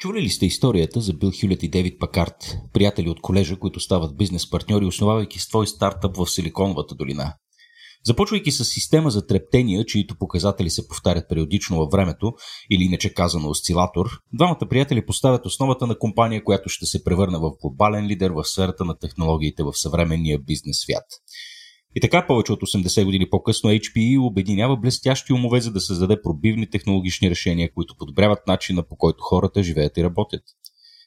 Чули ли сте историята за Бил Хюлет и Дейвид Пакарт, приятели от колежа, които стават бизнес партньори, основавайки свой стартъп в Силиконовата долина? Започвайки с система за трептения, чието показатели се повтарят периодично във времето, или иначе казано осцилатор, двамата приятели поставят основата на компания, която ще се превърне в глобален лидер в сферата на технологиите в съвременния бизнес свят. И така повече от 80 години по-късно HPE обединява блестящи умове за да създаде пробивни технологични решения, които подобряват начина по който хората живеят и работят.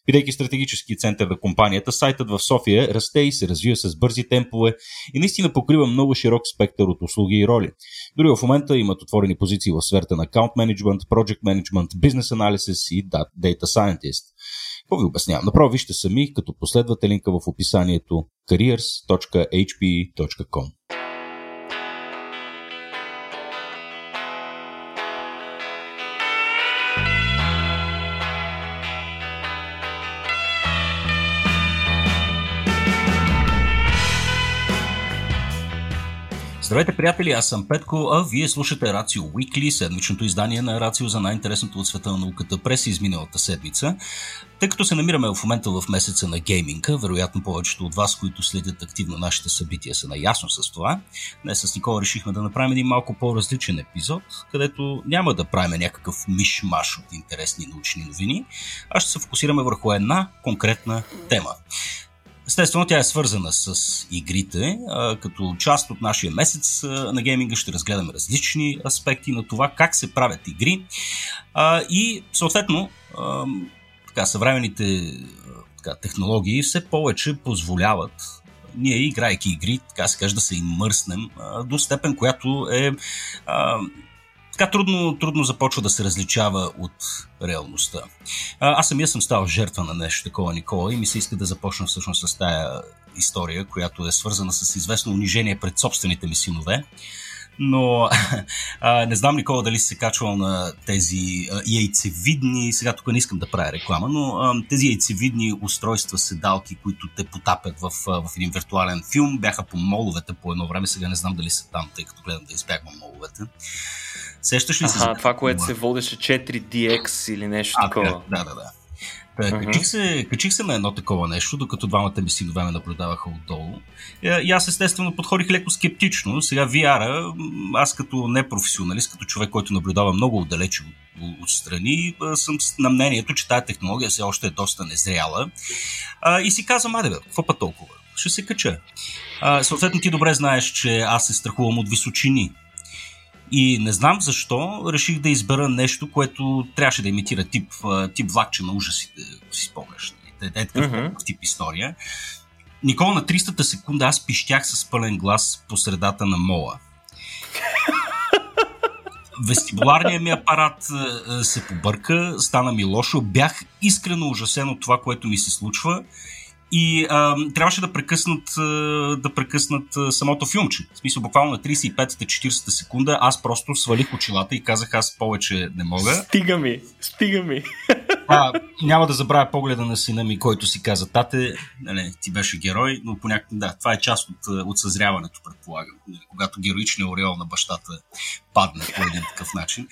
Бидейки стратегически център на компанията, сайтът в София расте и се развива с бързи темпове и наистина покрива много широк спектър от услуги и роли. Дори в момента имат отворени позиции в сферата на аккаунт менеджмент, project management, бизнес анализис и data scientist. Какво ви обяснявам? Направо вижте сами, като последвате линка в описанието careers.hpe.com. Здравейте, приятели, аз съм Петко, а вие слушате Рацио Уикли, седмичното издание на Рацио за най-интересното от света на науката през изминалата седмица. Тъй като се намираме в момента в месеца на гейминга, вероятно повечето от вас, които следят активно нашите събития, са наясно с това. Днес с Никола решихме да направим един малко по-различен епизод, където няма да правим някакъв миш-маш от интересни научни новини, а ще се фокусираме върху една конкретна тема. Естествено, тя е свързана с игрите. Като част от нашия месец на гейминга ще разгледаме различни аспекти на това как се правят игри. И съответно, така, съвременните така, технологии все повече позволяват ние, играйки игри, така се каже, да се имърснем до степен, която е така трудно, трудно започва да се различава от реалността. А, аз самия съм стал жертва на нещо такова, Никола, и ми се иска да започна всъщност с тая история, която е свързана с известно унижение пред собствените ми синове. Но а, не знам, Никола, дали си се качвал на тези а, яйцевидни, сега тук не искам да правя реклама, но а, тези яйцевидни устройства, седалки, които те потапят в, в един виртуален филм, бяха по моловете по едно време, сега не знам дали са там, тъй като гледам да избягвам моловете. Сещаш ли се? Ага, това, което се водеше 4DX или нещо а, такова. Да, да, да. Та, uh-huh. качих, се, качих се на едно такова нещо, докато двамата ми синове ме наблюдаваха отдолу. И, и аз естествено подходих леко скептично. Сега VR, аз като непрофесионалист, като човек, който наблюдава много отдалече от, отстрани, съм на мнението, че тази технология все още е доста незряла. А, и си казвам, аде бе, какво па толкова? Ще се кача. А, съответно ти добре знаеш, че аз се страхувам от височини. И не знам защо реших да избера нещо, което трябваше да имитира тип, тип влакче на ужасите, си спомняш. Е, е такъв uh-huh. тип история. Никола на 300-та секунда аз пищях с пълен глас по средата на мола. Вестибуларният ми апарат се побърка, стана ми лошо, бях искрено ужасен от това, което ми се случва и а, трябваше да прекъснат, да прекъснат самото филмче. В смисъл, буквално на 35-40 секунда аз просто свалих очилата и казах аз повече не мога. Стига ми, стига ми. А, няма да забравя погледа на сина ми, който си каза, тате, нали, ти беше герой, но понякога, да, това е част от, от съзряването, предполагам. Нали, когато героичният ореол на бащата падне по един такъв начин.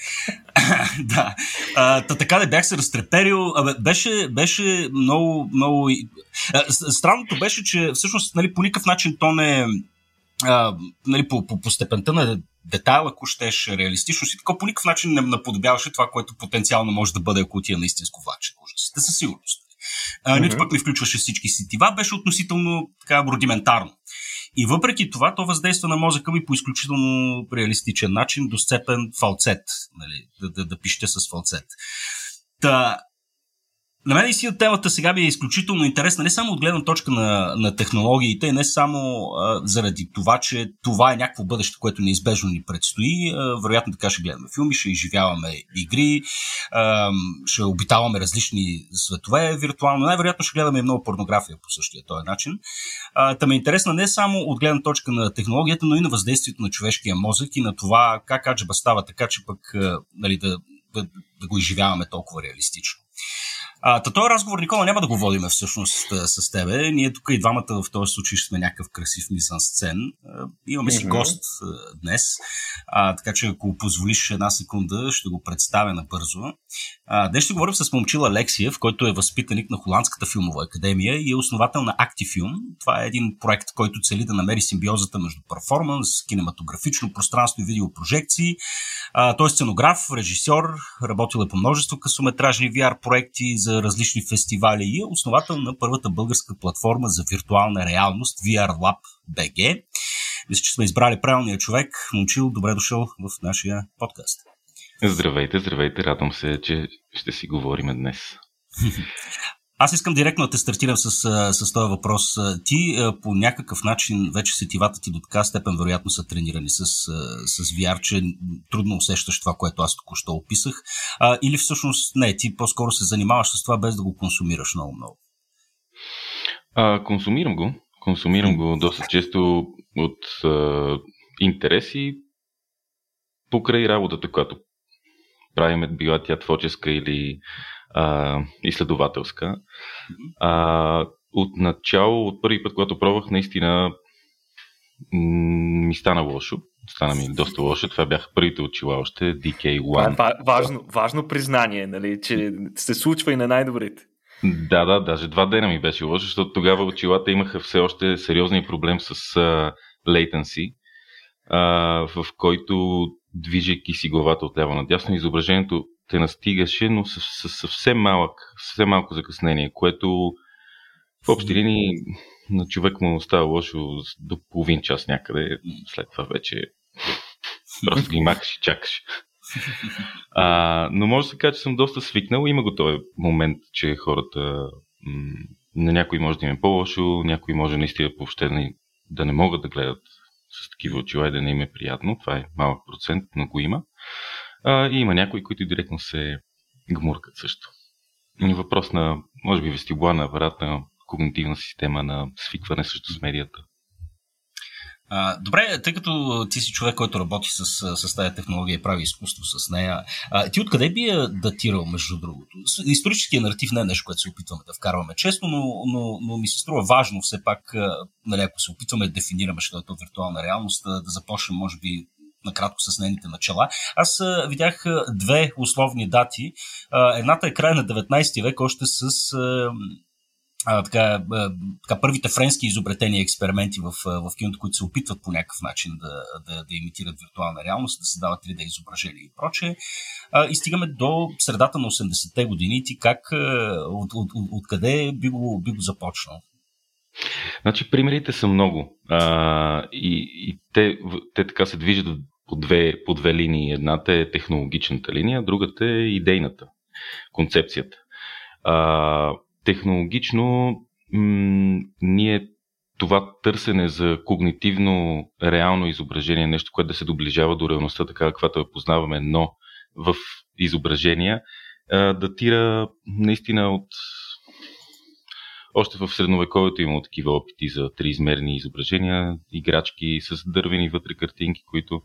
да. А, та, така да бях се разтреперил. Абе, беше, беше много, много... А, странното беше, че всъщност нали, по никакъв начин то не е а, нали, по, по, по степента на детайл, ако щеш реалистичност и така, по никакъв начин не наподобяваше това, което потенциално може да бъде, ако отида на истинско влаче. Ужасите със сигурност. А, mm-hmm. Нито пък не включваше всички сетива, беше относително така рудиментарно. И въпреки това, то въздейства на мозъка ми по изключително реалистичен начин, до степен фалцет, нали, да, да, да пишете с фалцет. Та, на мен наистина темата сега ми е изключително интересна, не само от гледна точка на, на технологиите, не само а, заради това, че това е някакво бъдеще, което неизбежно ни предстои. А, вероятно така ще гледаме филми, ще изживяваме игри, а, ще обитаваме различни светове виртуално. Най-вероятно ще гледаме и много порнография по същия този начин. А, та ме е интересна не само от гледна точка на технологията, но и на въздействието на човешкия мозък и на това как аджаба става така, че пък нали, да, да, да го изживяваме толкова реалистично. А, този разговор, Никола, няма да го водиме всъщност с тебе. Ние тук и двамата в този случай сме някакъв красив мисан сцен. Имаме си mm-hmm. гост днес, а, така че ако позволиш една секунда, ще го представя набързо. А, днес ще говорим с момчил Алексиев, който е възпитаник на Холандската филмова академия и е основател на Actifilm. Това е един проект, който цели да намери симбиозата между перформанс, кинематографично пространство и видеопрожекции. А, той е сценограф, режисьор, работил е по множество късометражни VR проекти за различни фестивали и е основател на първата българска платформа за виртуална реалност VR Lab BG. Мисля, че сме избрали правилния човек. Момчил, добре дошъл в нашия подкаст. Здравейте, здравейте. Радвам се, че ще си говорим днес. Аз искам директно да те стартирам с, с този въпрос. Ти по някакъв начин вече сетивата ти до така степен вероятно са тренирани с, с VR, че трудно усещаш това, което аз току-що описах. А, или всъщност не, ти по-скоро се занимаваш с това без да го консумираш много-много? Консумирам го. Консумирам го доста често от а, интереси покрай работата, която правим, била тя творческа или а, изследователска. А, от начало, от първи път, когато пробвах, наистина ми стана лошо. Стана ми доста лошо. Това бяха първите очила още, DK1. Това е важно, важно признание, нали, че се случва и на най-добрите. Да, да, даже два дена ми беше лошо, защото тогава очилата имаха все още сериозни проблем с uh, latency, uh, в който движейки си главата от ляво надясно, изображението те настигаше, но с, с, съвсем малък, съвсем малко закъснение, което в общи линии на човек му става лошо до половин час някъде. След това вече просто ги махаш и чакаш. А, но може да се каже, че съм доста свикнал. Има го този момент, че хората м- на някой може да им е по-лошо, някой може наистина въобще да не могат да гледат с такива очила и да не им е приятно. Това е малък процент, но го има. А, и има някои, които директно се гмуркат също. Въпрос на, може би, вестибуларна апаратна когнитивна система на свикване също с медията. А, добре, тъй като ти си човек, който работи с, с тази технология и прави изкуство с нея, а, ти откъде би я датирал, между другото? Историческия наратив не е нещо, което се опитваме да вкарваме честно, но, но, но ми се струва важно все пак, нали, ако се опитваме да дефинираме, що е то виртуална реалност, да започнем, може би, накратко с нейните начала. Аз видях две условни дати. Едната е края на 19 век, още с а, така, така, първите френски изобретени експерименти в, в киното, които се опитват по някакъв начин да, да, да имитират виртуална реалност, да създават 3D изображения и прочее. А, и стигаме до средата на 80-те години. Ти как, от, от, от, откъде би го, би го започнал? Значи, примерите са много. А, и и те, те така се движат по две, по две линии. Едната е технологичната линия, другата е идейната, концепцията. А, технологично м- ние това търсене за когнитивно реално изображение, нещо, което да се доближава до реалността, така каквато я познаваме, но в изображения, датира наистина от още в средновековието имало такива опити за триизмерни изображения, играчки с дървени вътре картинки, които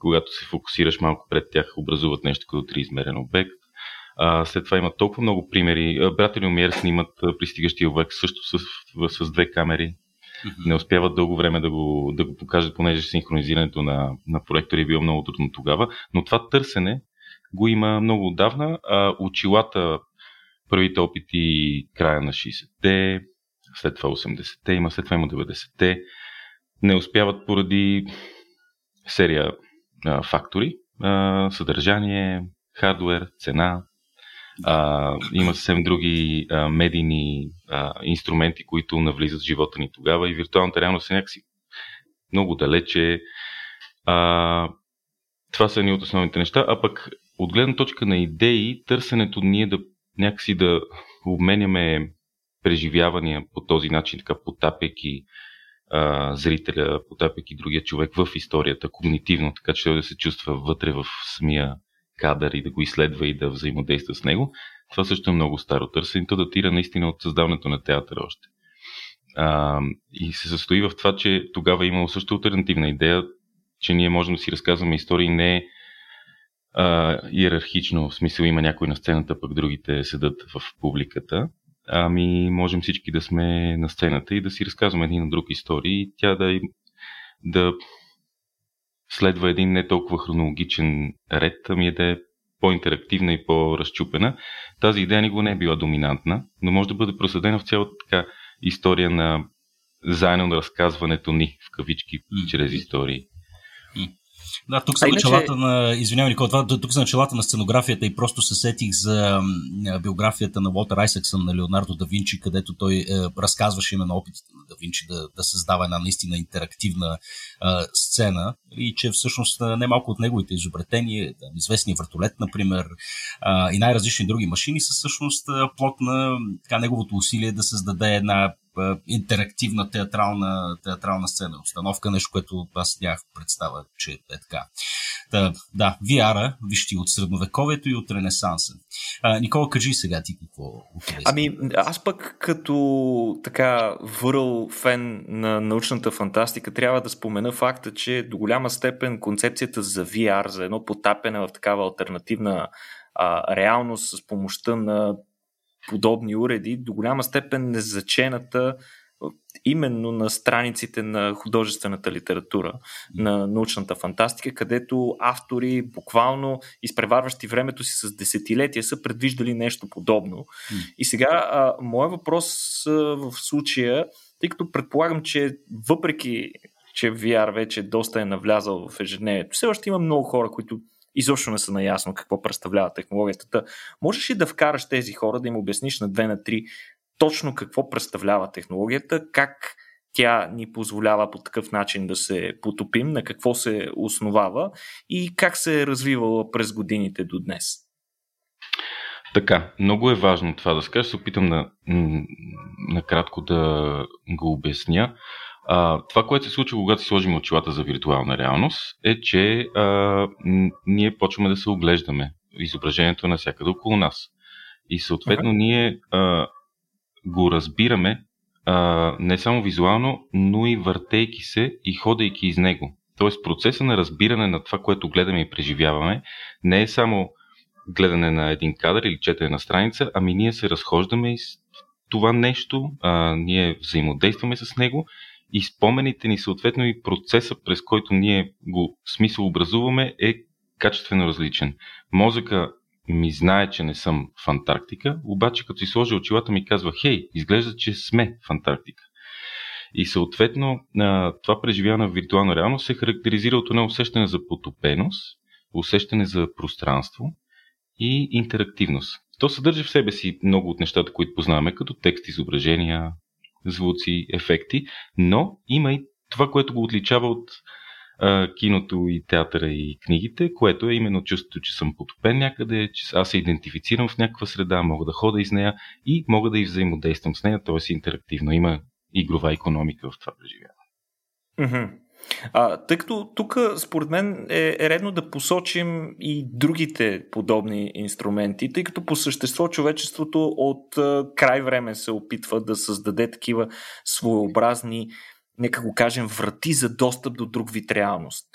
когато се фокусираш малко пред тях, образуват нещо като триизмерен обект. А, след това има толкова много примери. Брат и Люмиер снимат пристигащия обект също с, с, с две камери. Не успяват дълго време да го, да го покажат, понеже синхронизирането на, на проектори е било много трудно тогава. Но това търсене го има много отдавна. А, очилата, първите опити края на 60-те, след това 80-те, има, след това има 90-те, не успяват поради серия а, фактори. А, съдържание, хардвер, цена. А, има съвсем други а, медийни а, инструменти, които навлизат в живота ни тогава и виртуалната реалност е някакси много далече. А, това са едни от основните неща, а пък от гледна точка на идеи, търсенето ние да някакси да обменяме преживявания по този начин, така потапяйки а, зрителя, потапяйки другия човек в историята, когнитивно, така че той да се чувства вътре в самия кадър и да го изследва и да взаимодейства с него. Това също е много старо търсене. То датира наистина от създаването на театъра още. А, и се състои в това, че тогава е имало също альтернативна идея, че ние можем да си разказваме истории не а, иерархично, в смисъл има някой на сцената, пък другите седат в публиката. Ами можем всички да сме на сцената и да си разказваме един на друг истории и тя да, да следва един не толкова хронологичен ред, ами е да е по-интерактивна и по-разчупена. Тази идея никога не е била доминантна, но може да бъде проследена в цялата така история на заедно на разказването ни, в кавички, чрез истории. Да, тук са а началата на... Извинявай, Никол, това, тук са началата на сценографията и просто се сетих за биографията на Уолтер Айсексън на Леонардо да Винчи, където той е, разказваше именно опитите на да Винчи да, да създава една наистина интерактивна а, сцена и че всъщност немалко от неговите изобретения, известния въртолет, например, а, и най-различни други машини са всъщност плод на така, неговото усилие да създаде една интерактивна театрална, театрална сцена, установка, нещо, което аз нямах представа, че е така. Да, да VR-а, вижте от средновековието и от Ренесанса. А, Никола, кажи сега ти какво. Ами, аз пък като така върл фен на научната фантастика трябва да спомена факта, че до голяма степен концепцията за VR, за едно потапене в такава альтернативна а, реалност с помощта на подобни уреди, до голяма степен незачената именно на страниците на художествената литература, на научната фантастика, където автори, буквално изпреварващи времето си с десетилетия, са предвиждали нещо подобно. И сега, моят въпрос в случая, тъй като предполагам, че въпреки че VR вече доста е навлязал в ежедневието, все още има много хора, които изобщо не са наясно какво представлява технологията. Можеш ли да вкараш тези хора, да им обясниш на две на три точно какво представлява технологията, как тя ни позволява по такъв начин да се потопим, на какво се основава и как се е развивала през годините до днес? Така, много е важно това да скажа. Се опитам на, накратко да го обясня. А, това, което се случва, когато си сложим очилата за виртуална реалност, е, че а, ние почваме да се оглеждаме. Изображението е навсякъде около нас. И съответно okay. ние а, го разбираме а, не само визуално, но и въртейки се и ходейки из него. Тоест процеса на разбиране на това, което гледаме и преживяваме, не е само гледане на един кадър или четене на страница, ами ние се разхождаме из това нещо, а, ние взаимодействаме с него и спомените ни, съответно и процеса, през който ние го смисъл образуваме, е качествено различен. Мозъка ми знае, че не съм в Антарктика, обаче като си сложи очилата ми казва, хей, изглежда, че сме в Антарктика. И съответно това преживяване в виртуална реалност се характеризира от това усещане за потопеност, усещане за пространство и интерактивност. То съдържа в себе си много от нещата, които познаваме, като текст, изображения, звуци, ефекти, но има и това, което го отличава от а, киното и театъра и книгите, което е именно чувството, че съм потопен някъде, че аз се идентифицирам в някаква среда, мога да хода из нея и мога да и взаимодействам с нея, т.е. интерактивно. Има игрова економика в това преживяване. Mm-hmm. А, тъй като тук, според мен, е, е редно да посочим и другите подобни инструменти, тъй като по същество човечеството от а, край време се опитва да създаде такива своеобразни нека го кажем, врати за достъп до друг вид реалност.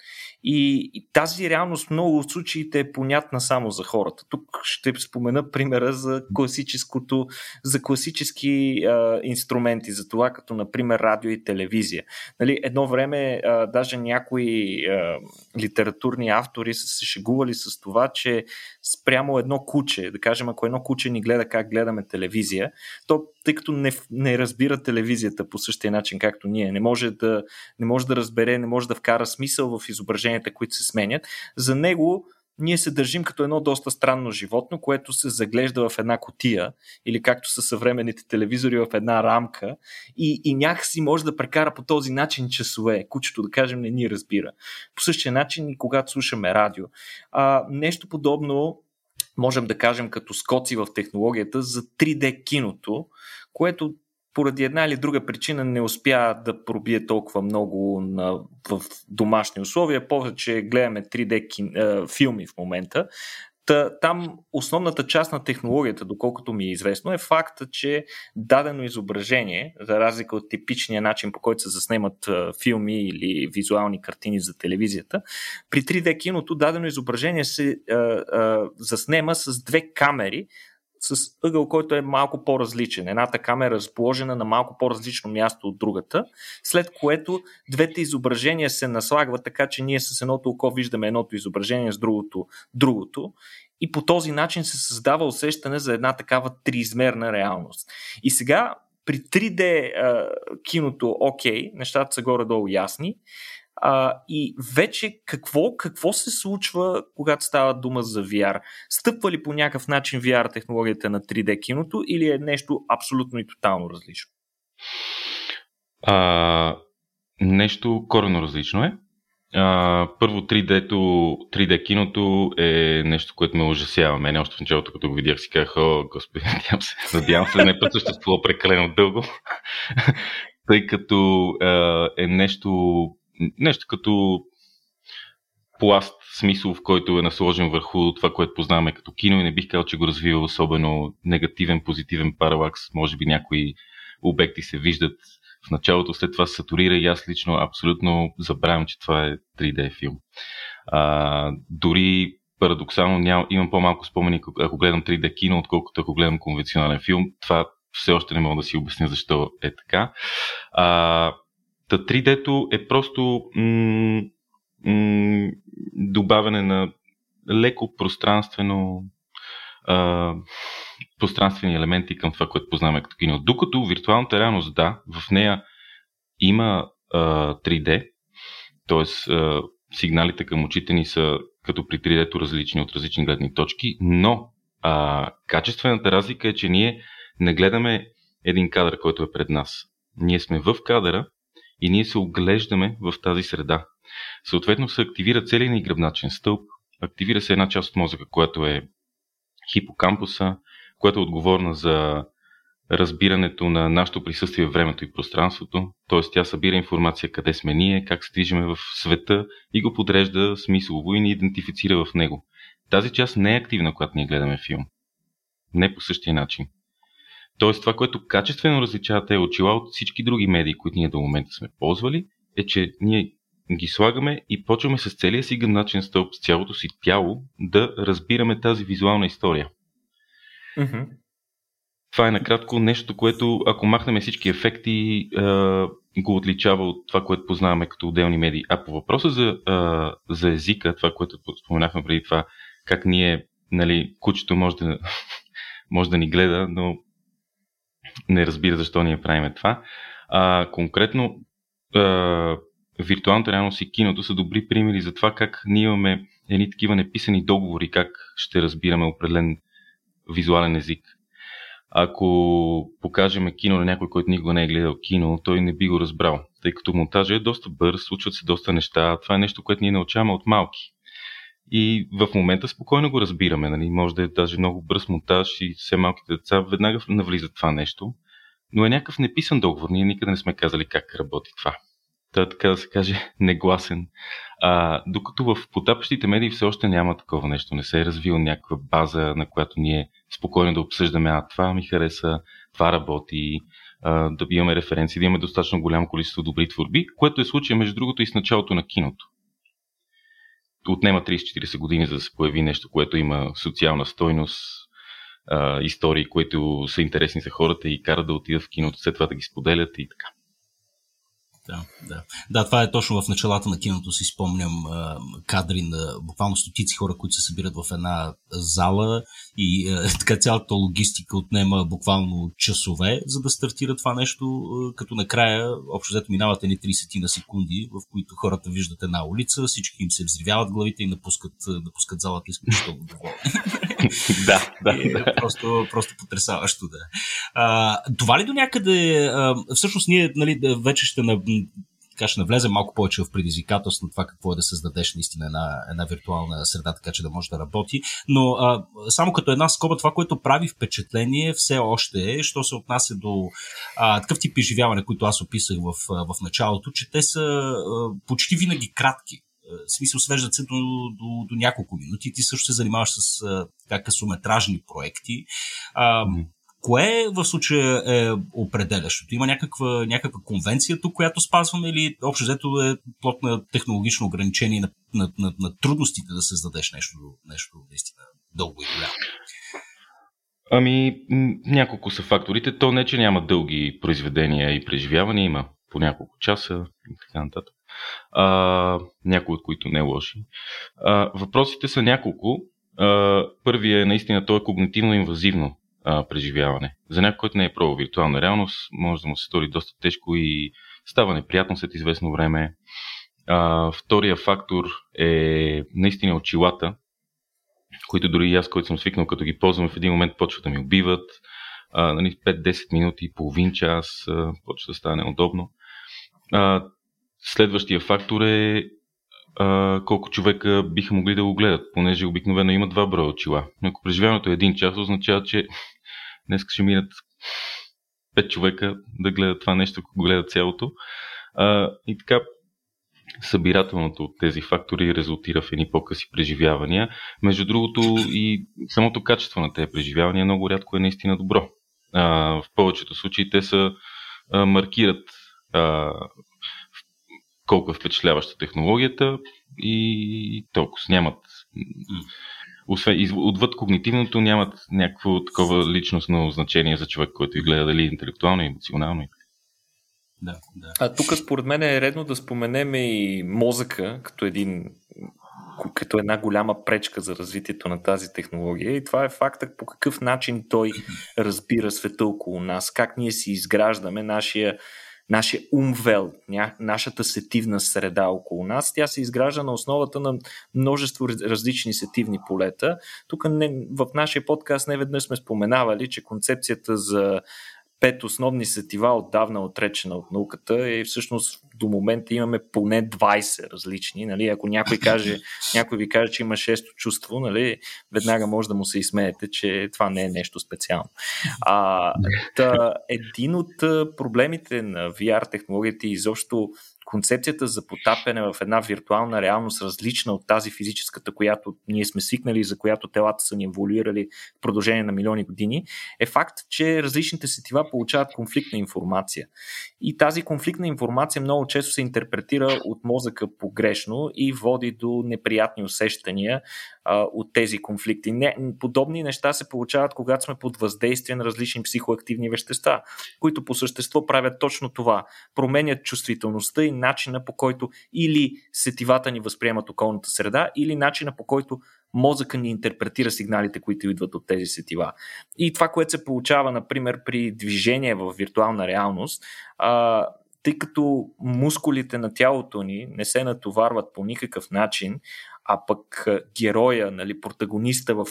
И, и тази реалност много от случаите е понятна само за хората. Тук ще спомена примера за класическото, за класически а, инструменти, за това като например радио и телевизия. Нали, едно време а, даже някои а, литературни автори са се шегували с това, че спрямо едно куче, да кажем, ако едно куче ни гледа как гледаме телевизия, то тъй като не, не разбира телевизията по същия начин, както ние, не може, да, не може да разбере, не може да вкара смисъл в изображенията, които се сменят, за него ние се държим като едно доста странно животно, което се заглежда в една котия или както са съвременните телевизори в една рамка и, и някакси може да прекара по този начин часове. Кучето, да кажем, не ни разбира. По същия начин и когато слушаме радио. А, нещо подобно можем да кажем като скоци в технологията за 3D киното, което поради една или друга причина не успя да пробие толкова много на, в домашни условия. Повече гледаме 3D кин, е, филми в момента. Та, там основната част на технологията, доколкото ми е известно, е факта, че дадено изображение, за разлика от типичния начин по който се заснемат филми или визуални картини за телевизията, при 3D киното дадено изображение се а, а, заснема с две камери, с ъгъл, който е малко по-различен. Едната камера е разположена на малко по-различно място от другата, след което двете изображения се наслагват така, че ние с едното око виждаме едното изображение, с другото другото. И по този начин се създава усещане за една такава триизмерна реалност. И сега при 3D а, киното, окей, нещата са горе-долу ясни, а, и вече какво, какво се случва, когато става дума за VR? Стъпва ли по някакъв начин VR технологията на 3D киното или е нещо абсолютно и тотално различно? А, нещо корено различно е. А, първо 3D-то, 3D киното е нещо, което ме ужасява. Мене още в началото, като го видях, си казах, о, господи, надявам се, надявам се, не път съществува прекалено дълго, тъй като а, е нещо нещо като пласт смисъл, в който е насложен върху това, което познаваме като кино и не бих казал, че го развива особено негативен, позитивен паралакс. Може би някои обекти се виждат в началото, след това се сатурира и аз лично абсолютно забравям, че това е 3D филм. А, дори парадоксално ням, имам по-малко спомени, ако гледам 3D кино, отколкото ако гледам конвенционален филм. Това все още не мога да си обясня защо е така. А, Та 3D-то е просто м- м- добавяне на леко пространствено а, пространствени елементи към това, което познаваме като кино. Докато виртуалната реалност, да, в нея има а, 3D, т.е. сигналите към очите ни са като при 3D-то различни от различни гледни точки, но а, качествената разлика е, че ние не гледаме един кадър, който е пред нас. Ние сме в кадъра и ние се оглеждаме в тази среда. Съответно се активира целият ни гръбначен стълб, активира се една част от мозъка, която е хипокампуса, която е отговорна за разбирането на нашето присъствие в времето и пространството, т.е. тя събира информация къде сме ние, как се движиме в света и го подрежда смислово и ни идентифицира в него. Тази част не е активна, когато ние гледаме филм. Не по същия начин. Тоест това, което качествено различава тези очила от всички други медии, които ние до момента сме ползвали, е, че ние ги слагаме и почваме с целия си гъмначен стълб, с цялото си тяло да разбираме тази визуална история. Mm-hmm. Това е накратко нещо, което ако махнем всички ефекти, е, го отличава от това, което познаваме като отделни медии. А по въпроса за, е, за езика, това, което споменахме преди това, как ние, нали, кучето може да, може да ни гледа, но не разбира защо ние правиме това. А, конкретно, а, виртуалната реалност и киното са добри примери за това как ние имаме едни такива неписани договори, как ще разбираме определен визуален език. Ако покажем кино на някой, който никога не е гледал кино, той не би го разбрал, тъй като монтажа е доста бърз, случват се доста неща. Това е нещо, което ние научаваме от малки. И в момента спокойно го разбираме. Нали? Може да е даже много бърз монтаж и все малките деца веднага навлизат това нещо. Но е някакъв неписан договор. Ние никъде не сме казали как работи това. Та, така да се каже, негласен. А, докато в потапащите медии все още няма такова нещо. Не се е развил някаква база, на която ние спокойно да обсъждаме, а това ми хареса, това работи, а, да имаме референции, да имаме достатъчно голямо количество добри творби, което е случай между другото и с началото на киното отнема 30-40 години, за да се появи нещо, което има социална стойност, истории, които са интересни за хората и карат да отидат в киното, след това да ги споделят и така. Да, да. да, това е точно в началата на киното си спомням кадри на буквално стотици хора, които се събират в една зала и а, така цялата логистика отнема буквално часове, за да стартира това нещо, като накрая общо взето минават едни 30 на секунди, в които хората виждат една улица, всички им се взривяват главите и напускат, напускат залата изключително доволни. да, да, е, да. Просто, просто потрясаващо да. А, това ли до някъде, а, всъщност ние нали, вече ще на, така ще навлезем малко повече в предизвикателство на това какво е да създадеш наистина една, една виртуална среда, така че да може да работи. Но а, само като една скоба, това, което прави впечатление все още е, що се отнася до а, такъв тип изживяване, които аз описах в, в началото, че те са а, почти винаги кратки смисъл свеждат се до, до, до няколко минути. Ти също се занимаваш с така, късометражни проекти. А, mm-hmm. Кое в случая е определящото? Има някаква, някаква конвенция тук, която спазваме или общо взето е плод на технологично ограничение на, на, на, на трудностите да създадеш нещо, нещо наистина дълго и голямо? Ами, няколко са факторите. То не, че няма дълги произведения и преживявания, има по няколко часа и така нататък. А, някои от които не е лоши. А, въпросите са няколко. А, първият е наистина, то е когнитивно-инвазивно а, преживяване. За някой, който не е пробвал виртуална реалност, може да му се стори доста тежко и става неприятно след известно време. А, втория фактор е наистина очилата, които дори и аз, който съм свикнал, като ги ползвам, в един момент почват да ми убиват. А, нали, 5-10 минути, половин час, а, почва да стане неудобно. А, следващия фактор е а, колко човека биха могли да го гледат, понеже обикновено има два броя очила. Ако преживяването е един час, означава, че днес ще минат 5 човека да гледат това нещо, ако гледат цялото. А, и така, събирателното от тези фактори резултира в едни по-къси преживявания. Между другото и самото качество на тези преживявания много рядко е наистина добро. А, в повечето случаи те са а, маркират а, колко е впечатляваща технологията и толкова нямат освен, отвъд когнитивното нямат някакво такова личностно значение за човек, който и гледа дали интелектуално и емоционално и да, да. А тук според мен е редно да споменем и мозъка като един като една голяма пречка за развитието на тази технология. И това е факта по какъв начин той разбира света около нас, как ние си изграждаме нашия, нашия умвел, нашата сетивна среда около нас. Тя се изгражда на основата на множество различни сетивни полета. Тук не, в нашия подкаст не веднъж сме споменавали, че концепцията за пет основни сетива отдавна отречена от науката и всъщност до момента имаме поне 20 различни. Нали? Ако някой, каже, някой ви каже, че има шесто чувство, нали? веднага може да му се изсмеете, че това не е нещо специално. А, та, един от проблемите на VR технологията и изобщо концепцията за потапяне в една виртуална реалност, различна от тази физическата, която ние сме свикнали за която телата са ни еволюирали в продължение на милиони години, е факт, че различните сетива получават конфликтна информация. И тази конфликтна информация много често се интерпретира от мозъка погрешно и води до неприятни усещания а, от тези конфликти. Не, подобни неща се получават, когато сме под въздействие на различни психоактивни вещества, които по същество правят точно това. Променят чувствителността и начина по който или сетивата ни възприемат околната среда, или начина по който мозъка ни интерпретира сигналите, които идват от тези сетива. И това, което се получава, например, при движение в виртуална реалност, а, тъй като мускулите на тялото ни не се натоварват по никакъв начин, а пък героя, нали, протагониста, в,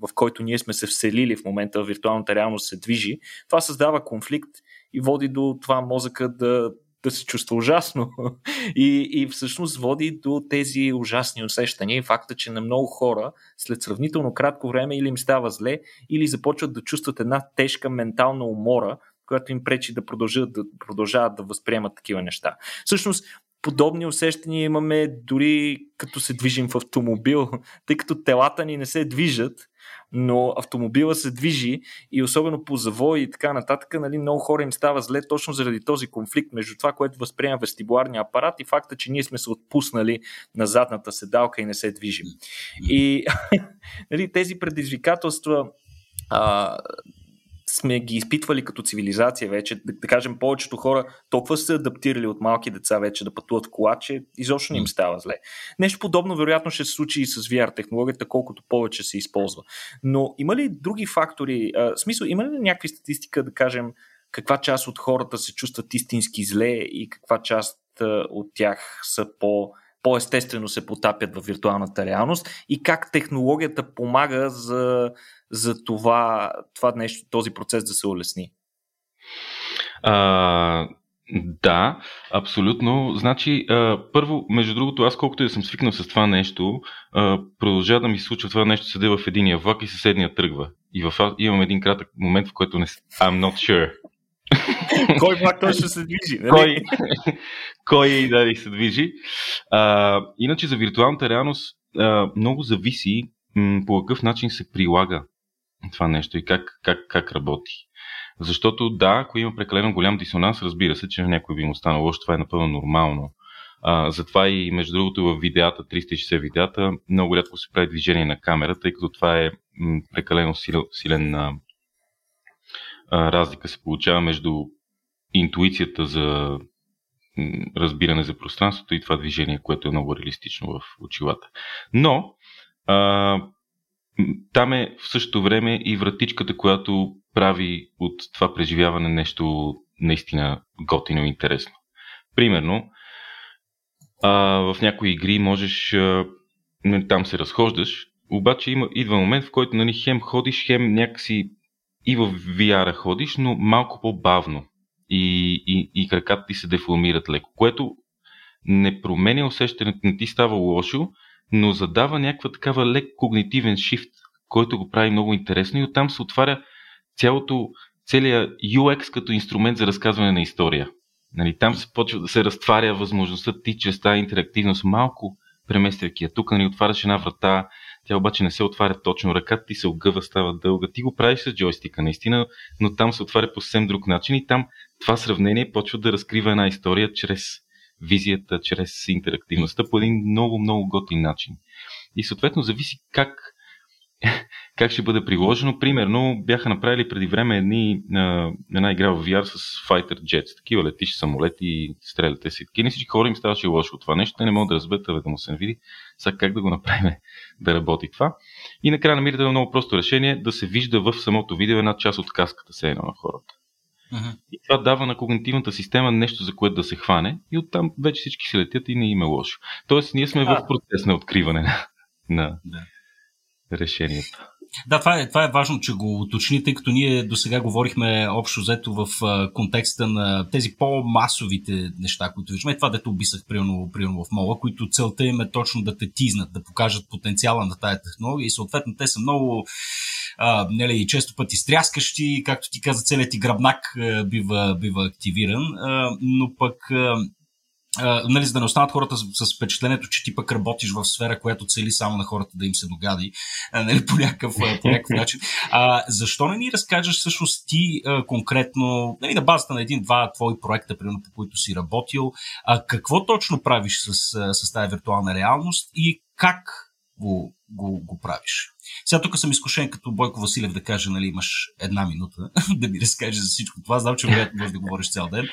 в който ние сме се вселили в момента в виртуалната реалност се движи, това създава конфликт и води до това мозъка да, да се чувства ужасно. И, и всъщност води до тези ужасни усещания и факта, че на много хора след сравнително кратко време или им става зле, или започват да чувстват една тежка ментална умора, която им пречи да продължат да, продължават да възприемат такива неща. Всъщност, подобни усещания имаме дори като се движим в автомобил, тъй като телата ни не се движат, но автомобила се движи и особено по завой и така нататък, нали, много хора им става зле точно заради този конфликт между това, което възприема вестибуларния апарат и факта, че ние сме се отпуснали на задната седалка и не се движим. И нали, тези предизвикателства а, сме ги изпитвали като цивилизация вече. Да, да кажем, повечето хора толкова са адаптирали от малки деца вече да пътуват кола, че изобщо не им става зле. Нещо подобно вероятно ще се случи и с VR технологията, колкото повече се използва. Но има ли други фактори? А, смисъл, има ли някакви статистика да кажем каква част от хората се чувстват истински зле и каква част от тях са по по-естествено се потапят в виртуалната реалност и как технологията помага за, за това, това нещо, този процес да се улесни? А, да, абсолютно. Значи, а, първо, между другото, аз колкото и да съм свикнал с това нещо, а, продължава да ми случва това нещо, седа в единия влак и съседния тръгва. И в, имам един кратък момент, в който не... I'm not sure. Кой влак ще се движи? Нали? Кой, кой да се движи. А, иначе за виртуалната реалност а, много зависи м, по какъв начин се прилага това нещо и как, как, как работи. Защото да, ако има прекалено голям дисонанс, разбира се, че някой би му станало лошо, това е напълно нормално. А, затова и между другото в видеята, 360 видеята, много рядко се прави движение на камера, тъй като това е м, прекалено силен, силен разлика се получава между интуицията за разбиране за пространството и това движение, което е много реалистично в очилата. Но а, там е в същото време и вратичката, която прави от това преживяване нещо наистина готино и интересно. Примерно, а, в някои игри можеш, а, там се разхождаш, обаче има, идва момент, в който нали, хем ходиш, хем някакси и в VR ходиш, но малко по-бавно и, и, и краката ти се деформират леко, което не променя усещането, не ти става лошо, но задава някаква такава лек когнитивен шифт, който го прави много интересно и оттам се отваря цялото, целият UX като инструмент за разказване на история. Нали, там се почва да се разтваря възможността ти чрез тази интерактивност малко премествайки я. Тук нали, отваряш една врата, тя обаче не се отваря точно, ръката ти се огъва, става дълга. Ти го правиш с джойстика, наистина, но там се отваря по съвсем друг начин и там това сравнение почва да разкрива една история чрез визията, чрез интерактивността по един много, много готин начин. И съответно зависи как как ще бъде приложено. Примерно бяха направили преди време едни, една игра в VR с Fighter Jets, такива летиш самолети, стреляте си. Таки не всички хора им ставаше лошо от това нещо, те не могат да разберат, да му се види сега как да го направим да работи това. И накрая намирате много просто решение да се вижда в самото видео една част от каската се едно на хората. Uh-huh. И това дава на когнитивната система нещо, за което да се хване и оттам вече всички се летят и не има лошо. Тоест, ние сме а. в процес на откриване на, на да. решението. Да, това е, това е важно, че го уточни, тъй като ние до сега говорихме общо взето в контекста на тези по-масовите неща, които виждаме. Това, дето обисах примерно, примерно в мола, които целта им е точно да те тизнат, да покажат потенциала на тая технология. И съответно те са много а, нали, често пъти стряскащи, както ти каза, целият ти гръбнак бива, бива активиран, а, но пък а, Uh, нали, за да не останат хората с, с впечатлението, че ти пък работиш в сфера, която цели само на хората да им се догади нали, по, някакъв, по някакъв начин. Uh, защо не ни разкажеш всъщност ти uh, конкретно, нали, на базата на един-два твои проекта, примерно, по които си работил, uh, какво точно правиш с, с тази виртуална реалност и как го, го, го правиш? Сега тук съм изкушен като Бойко Василев да каже, нали, имаш една минута да ми разкажеш за всичко това. Знам, че вероятно можеш да говориш цял ден.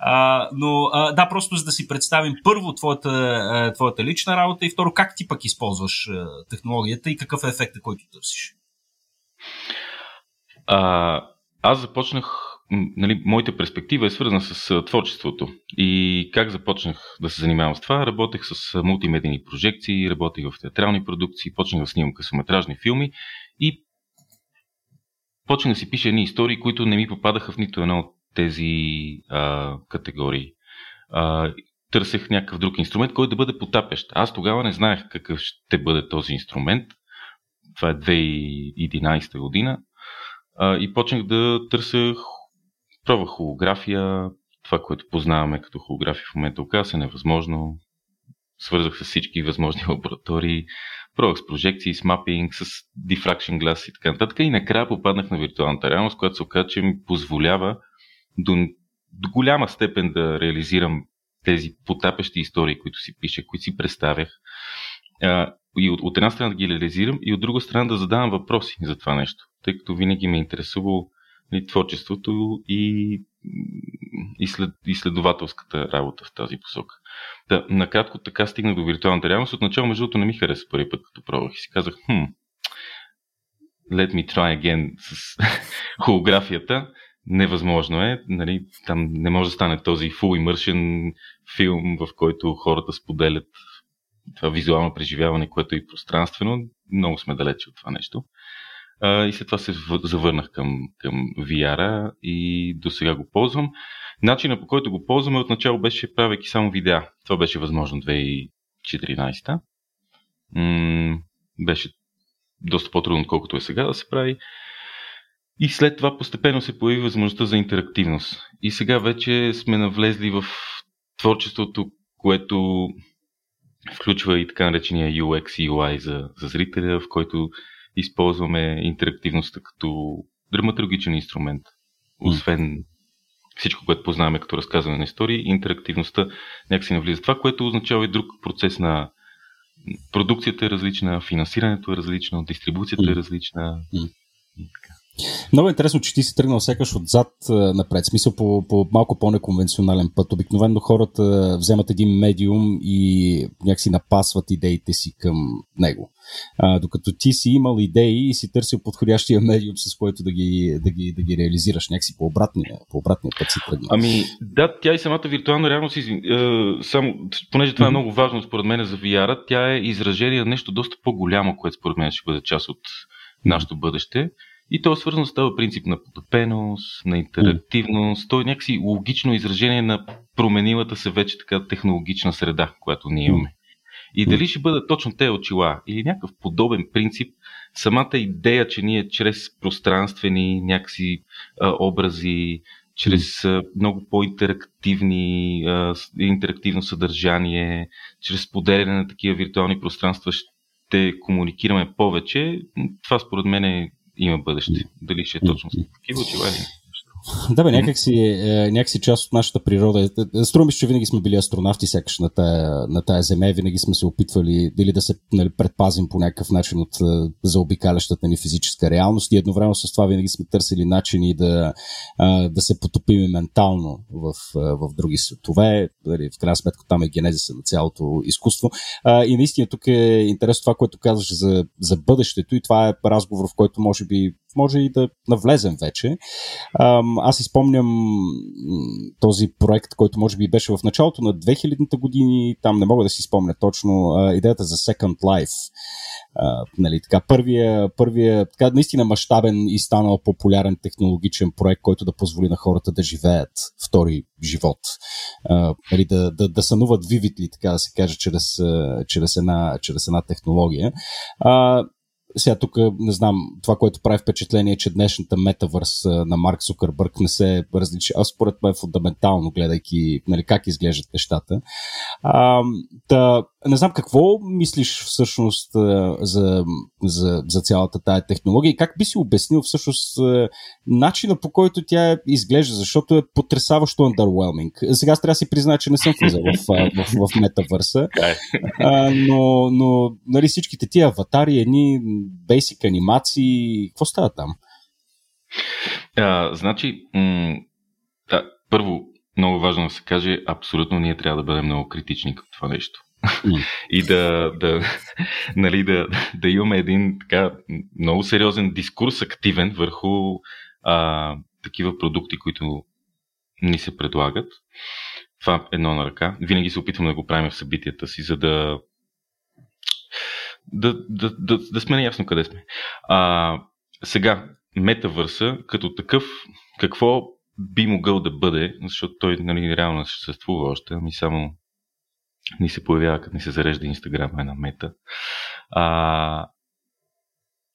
А, но а, да, просто за да си представим първо твоята, твоята лична работа и второ как ти пък използваш технологията и какъв е ефекта, който търсиш. А, аз започнах нали, моята перспектива е свързана с творчеството. И как започнах да се занимавам с това? Работех с мултимедийни прожекции, работех в театрални продукции, почнах да снимам късометражни филми и почнах да си пиша едни истории, които не ми попадаха в нито една от тези а, категории. А, търсех някакъв друг инструмент, който да бъде потапящ. Аз тогава не знаех какъв ще бъде този инструмент. Това е 2011 година. А, и почнах да търся Пробвах холография, това, което познаваме като холография в момента оказа се невъзможно. Свързах с всички възможни лаборатории, пробвах с прожекции, с мапинг, с diffraction glass и така нататък. И накрая попаднах на виртуалната реалност, която се оказа, че ми позволява до, до голяма степен да реализирам тези потапящи истории, които си пиша, които си представях. и от, от една страна да ги реализирам и от друга страна да задавам въпроси за това нещо, тъй като винаги ме интересувало и творчеството и изслед, изследователската работа в тази посока. Да, накратко така стигна до виртуалната реалност. Отначало, между другото, не ми хареса първи път, като пробвах и си казах, хм, let me try again с холографията. Невъзможно е. Нали, там не може да стане този full immersion филм, в който хората споделят това визуално преживяване, което е и пространствено. Много сме далече от това нещо. И след това се завърнах към, към VR и до сега го ползвам. Начинът по който го ползваме отначало беше правейки само видеа. Това беше възможно 2014. М- беше доста по-трудно, колкото е сега да се прави. И след това постепенно се появи възможността за интерактивност. И сега вече сме навлезли в творчеството, което включва и така наречения UX и UI за, за зрителя, в който използваме интерактивността като драматургичен инструмент. Освен всичко, което познаваме като разказване на истории, интерактивността някакси навлиза. Това, което означава и друг процес на продукцията е различна, финансирането е различно, дистрибуцията е различна. И така. Много е интересно, че ти си тръгнал сякаш отзад напред, смисъл по, по малко по-неконвенционален път. Обикновено хората вземат един медиум и някакси напасват идеите си към него. А, докато ти си имал идеи и си търсил подходящия медиум, с който да ги, да ги, да ги реализираш някакси по обратния, по обратния път си тръгнал. Ами, да, тя и самата виртуална реалност, е, само, понеже това е много важно според мен за VR, тя е изражение на нещо доста по-голямо, което според мен ще бъде част от нашето бъдеще. И то е свързано с този принцип на потопеност, на интерактивност. То е някакси логично изражение на променилата се вече така технологична среда, която ние имаме. И дали ще бъдат точно те очила или някакъв подобен принцип, самата идея, че ние чрез пространствени някакси а, образи, чрез а, много по-интерактивни, а, интерактивно съдържание, чрез поделяне на такива виртуални пространства ще комуникираме повече, това според мен е има бъдеще. Дали ще е точно с такива очила или да, бе, някак си, е, някак си част от нашата природа. Е, струва ми, че винаги сме били астронавти, сякаш на тая, на тая земя. Винаги сме се опитвали дали да се нали, предпазим по някакъв начин от е, заобикалящата ни физическа реалност и едновременно с това винаги сме търсили начини да, да се потопим ментално в, в други светове. Дали, в крайна сметка там е генезиса на цялото изкуство. И наистина тук е интересно това, което казваш за, за бъдещето и това е разговор, в който може би може и да навлезем вече. Аз изпомням този проект, който може би беше в началото на 2000-та години, там не мога да си спомня точно, идеята за Second Life. Нали, така, първия, първия така, наистина мащабен и станал популярен технологичен проект, който да позволи на хората да живеят втори живот. Нали, да, да, да сънуват вивитли, така да се каже, чрез, чрез, една, чрез една технология. Сега тук не знам, това, което прави впечатление е, че днешната метавърс на Марк Сукърбърг не се различи, а според мен фундаментално, гледайки нали, как изглеждат нещата. А, да, не знам какво мислиш всъщност за, за, за цялата тая технология и как би си обяснил всъщност начина по който тя изглежда, защото е потрясаващо underwhelming. Сега трябва да си призная, че не съм влизал в, в, в, в метавърса, е. но, но нали, всичките тия аватари, едни бейсик анимации, какво става там? А, значи, м- да, първо, много важно да се каже, абсолютно ние трябва да бъдем много критични към това нещо. и да, да, нали, да, да имаме един така много сериозен дискурс, активен върху а, такива продукти, които ни се предлагат. Това е едно на ръка. Винаги се опитваме да го правим в събитията си, за да да, да, да, да сме наясно къде сме. А, сега, метавърса като такъв, какво би могъл да бъде, защото той нали, реално съществува още, ами само ни се появява, като ни се зарежда Инстаграм една мета. А,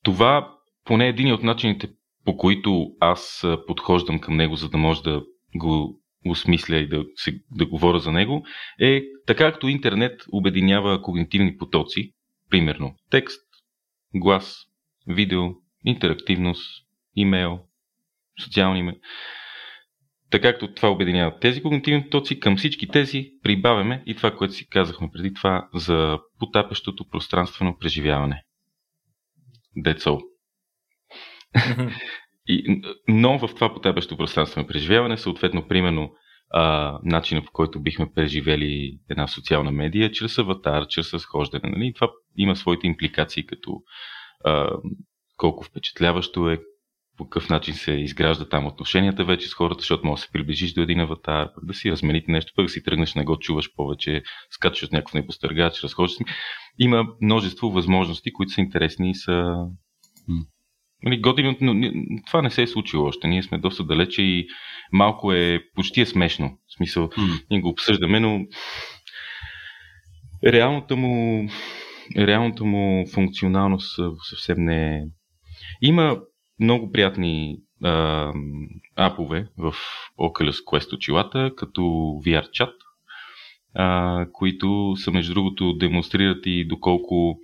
това поне един от начините, по които аз подхождам към него, за да може да го осмисля и да, се, да говоря за него, е така както интернет обединява когнитивни потоци, примерно текст, глас, видео, интерактивност, имейл, социални имейл. Така както това обединява тези когнитивни потоци, към всички тези прибавяме и това, което си казахме преди това за потапещото пространствено преживяване. All. и, но в това потапещо пространствено преживяване, съответно, примерно, а, начина по който бихме преживели една социална медия, чрез аватар, чрез разхождане. Нали? Това има своите импликации, като а, колко впечатляващо е, по какъв начин се изгражда там отношенията вече с хората, защото може да се приближиш до един аватар, да си размените нещо, пък да си тръгнеш, не го чуваш повече, скачаш от някакъв непостъргач, разхождаш. Има множество възможности, които са интересни и са Нали, години, но това не се е случило още. Ние сме доста далече и малко е, почти е смешно. В смисъл, mm. ние го обсъждаме, но реалната му, реалната му функционалност съвсем не е. Има много приятни а, апове в Oculus Quest очилата, като VR чат, а, които са между другото демонстрират и доколко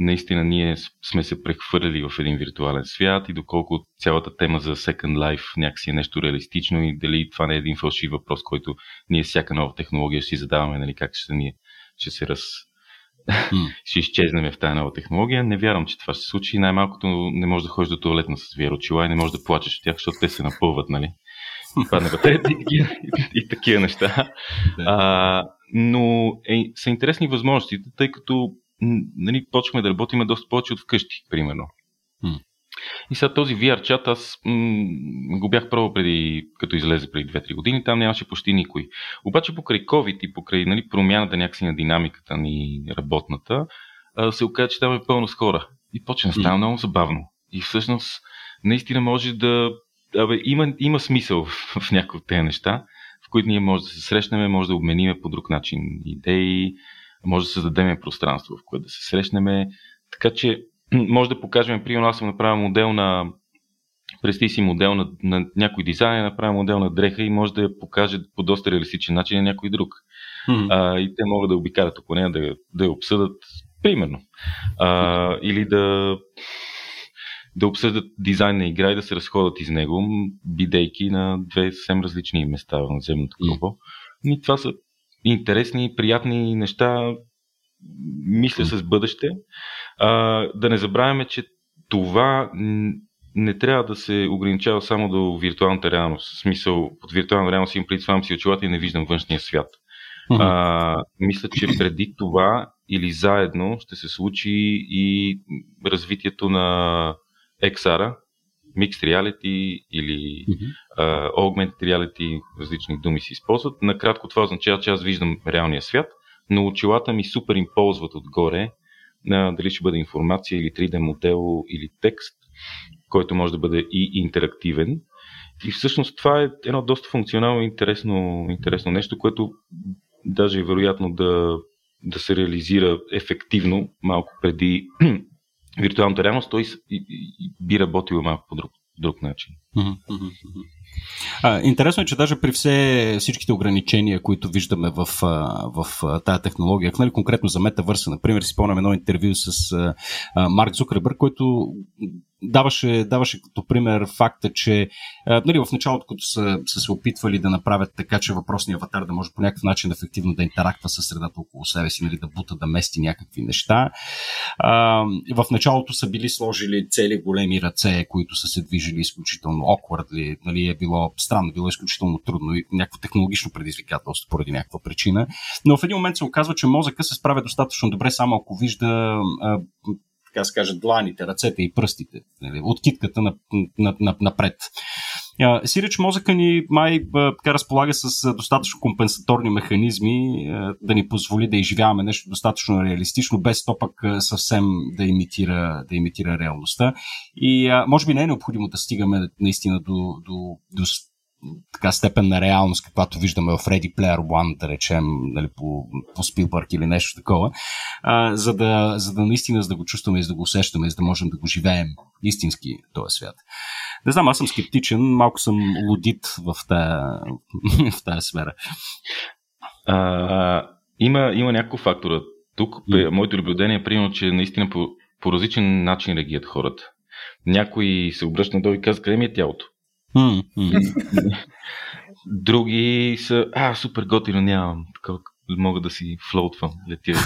наистина ние сме се прехвърляли в един виртуален свят и доколко цялата тема за Second Life някакси е нещо реалистично и дали това не е един фалшив въпрос, който ние всяка нова технология ще си задаваме, нали, как ще, ние, ще се раз... Mm. ще изчезнем в тази нова технология. Не вярвам, че това ще се случи. Най-малкото не може да ходиш до туалетна с VR очила и не може да плачеш от тях, защото те се напълват, нали? Падне батерията и, и, и, и такива неща. А, но е, са интересни възможностите, тъй като нали, почваме да работим доста повече от вкъщи, примерно. И сега този VR чат аз м- го бях пробвал преди, като излезе преди 2-3 години, там нямаше почти никой. Обаче покрай COVID и покрай нали, промяната някакси на динамиката ни работната, а, се оказа, че там е пълно с хора. И почна да става mm. много забавно. И всъщност наистина може да... Абе, има, има смисъл в, в някои от тези неща, в които ние може да се срещнем, може да обмениме по друг начин идеи, може да създадем пространство, в което да се срещнем. Така че може да покажем, примерно аз съм направил модел на Представи си модел на, на някой дизайн, направя модел на дреха и може да я покаже по доста реалистичен начин на някой друг. Mm-hmm. А, и те могат да обикарат около нея, да, да я обсъдат, примерно. А, или да, да обсъждат дизайн на игра и да се разходят из него, бидейки на две съвсем различни места в наземното кълбо. И това са интересни, приятни неща, мисля с бъдеще. А, да не забравяме, че това не трябва да се ограничава само до виртуалната реалност. В смисъл, под виртуална реалност им преди си очилата и не виждам външния свят. А, мисля, че преди това или заедно ще се случи и развитието на XR, Mixed Reality или mm-hmm. uh, Augmented Reality, различни думи се използват. Накратко това означава, че аз виждам реалния свят, но очилата ми супер им ползват отгоре, uh, дали ще бъде информация или 3D модел или текст, който може да бъде и интерактивен. И всъщност това е едно доста функционално и интересно, интересно нещо, което даже е вероятно да, да се реализира ефективно малко преди виртуалната реалност, той би работил малко по друг, друг начин. А, интересно е, че даже при все всичките ограничения, които виждаме в, в, тази технология, нали, конкретно за метавърса, например, си спомням едно интервю с а, Марк Зукърбър, който даваше, даваше като пример факта, че а, нали, в началото, като са, са се опитвали да направят така, че въпросният аватар да може по някакъв начин ефективно да интерактва с средата около себе си, нали, да бута, да мести някакви неща. А, в началото са били сложили цели големи ръце, които са се движили изключително awkwardly, нали, е било странно, било изключително трудно и някакво технологично предизвикателство поради някаква причина. Но в един момент се оказва, че мозъка се справя достатъчно добре, само ако вижда а, така се каже, дланите, ръцете и пръстите, нали, от китката на, на, на, напред. Сиреч мозъка ни май така разполага с достатъчно компенсаторни механизми да ни позволи да изживяваме нещо достатъчно реалистично, без то пък съвсем да имитира, да имитира реалността. И може би не е необходимо да стигаме наистина до, до, до така степен на реалност, каквато виждаме в Ready Player One, да речем, нали, по, по Спилбърг или нещо такова, а, за, да, за да наистина за да го чувстваме и за да го усещаме, за да можем да го живеем истински този свят. Не знам, аз съм скептичен, малко съм лудит в тая, в тая сфера. А, има, има няколко фактора. Тук mm. моето наблюдение е примерно, че наистина по, по различен начин реагират хората. Някои се обръщат надолу и казват, къде ми е тялото? Други са, а, супер готино, нямам. Такова, мога да си флоутвам, летя.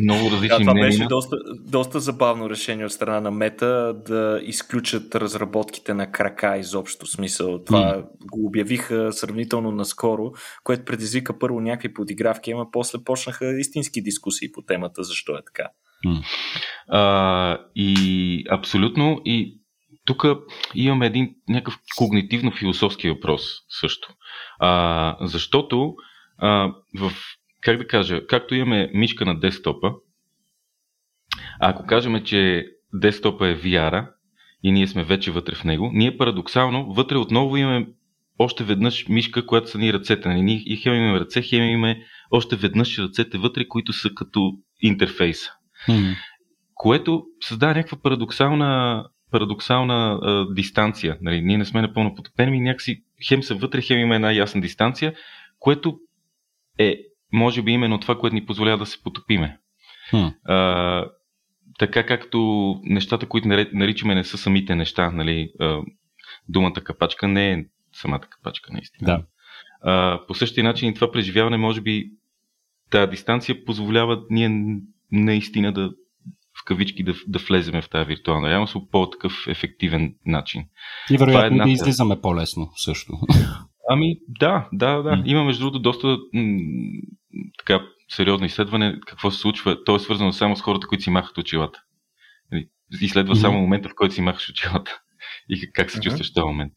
Много различни да, това мнения. беше доста, доста забавно решение от страна на Мета да изключат разработките на крака изобщо смисъл. Това mm. го обявиха сравнително наскоро, което предизвика първо някакви подигравки, ама после почнаха истински дискусии по темата, защо е така. Mm. А, и абсолютно, и тук имаме един някакъв когнитивно-философски въпрос също. А, защото а, в, как да кажа, както имаме мишка на десктопа, ако кажем, че десктопа е VR и ние сме вече вътре в него, ние парадоксално вътре отново имаме още веднъж мишка, която са ни ръцете. Нали? Ние и хем имаме ръце, хем имаме още веднъж ръцете вътре, които са като интерфейса. Mm-hmm. Което създава някаква парадоксална парадоксална а, дистанция. Нали, ние не сме напълно потопени, някакси хем са вътре, хем има една ясна дистанция, което е, може би, именно това, което ни позволява да се потопиме. Хм. А, така както нещата, които наричаме, не са самите неща. Нали, а, думата капачка не е самата капачка, наистина. Да. А, по същия начин и това преживяване, може би, тази дистанция позволява ние наистина да в кавички да, да влеземе в тази виртуална реалност по по-такъв ефективен начин. И вероятно е една... да излизаме по-лесно също. Ами да, да, да. Има между другото доста м- така сериозно изследване какво се случва. То е свързано само с хората, които си махат очилата. Нали, изследва само момента, в който си махаш очилата. И как се чувстваш в този момент.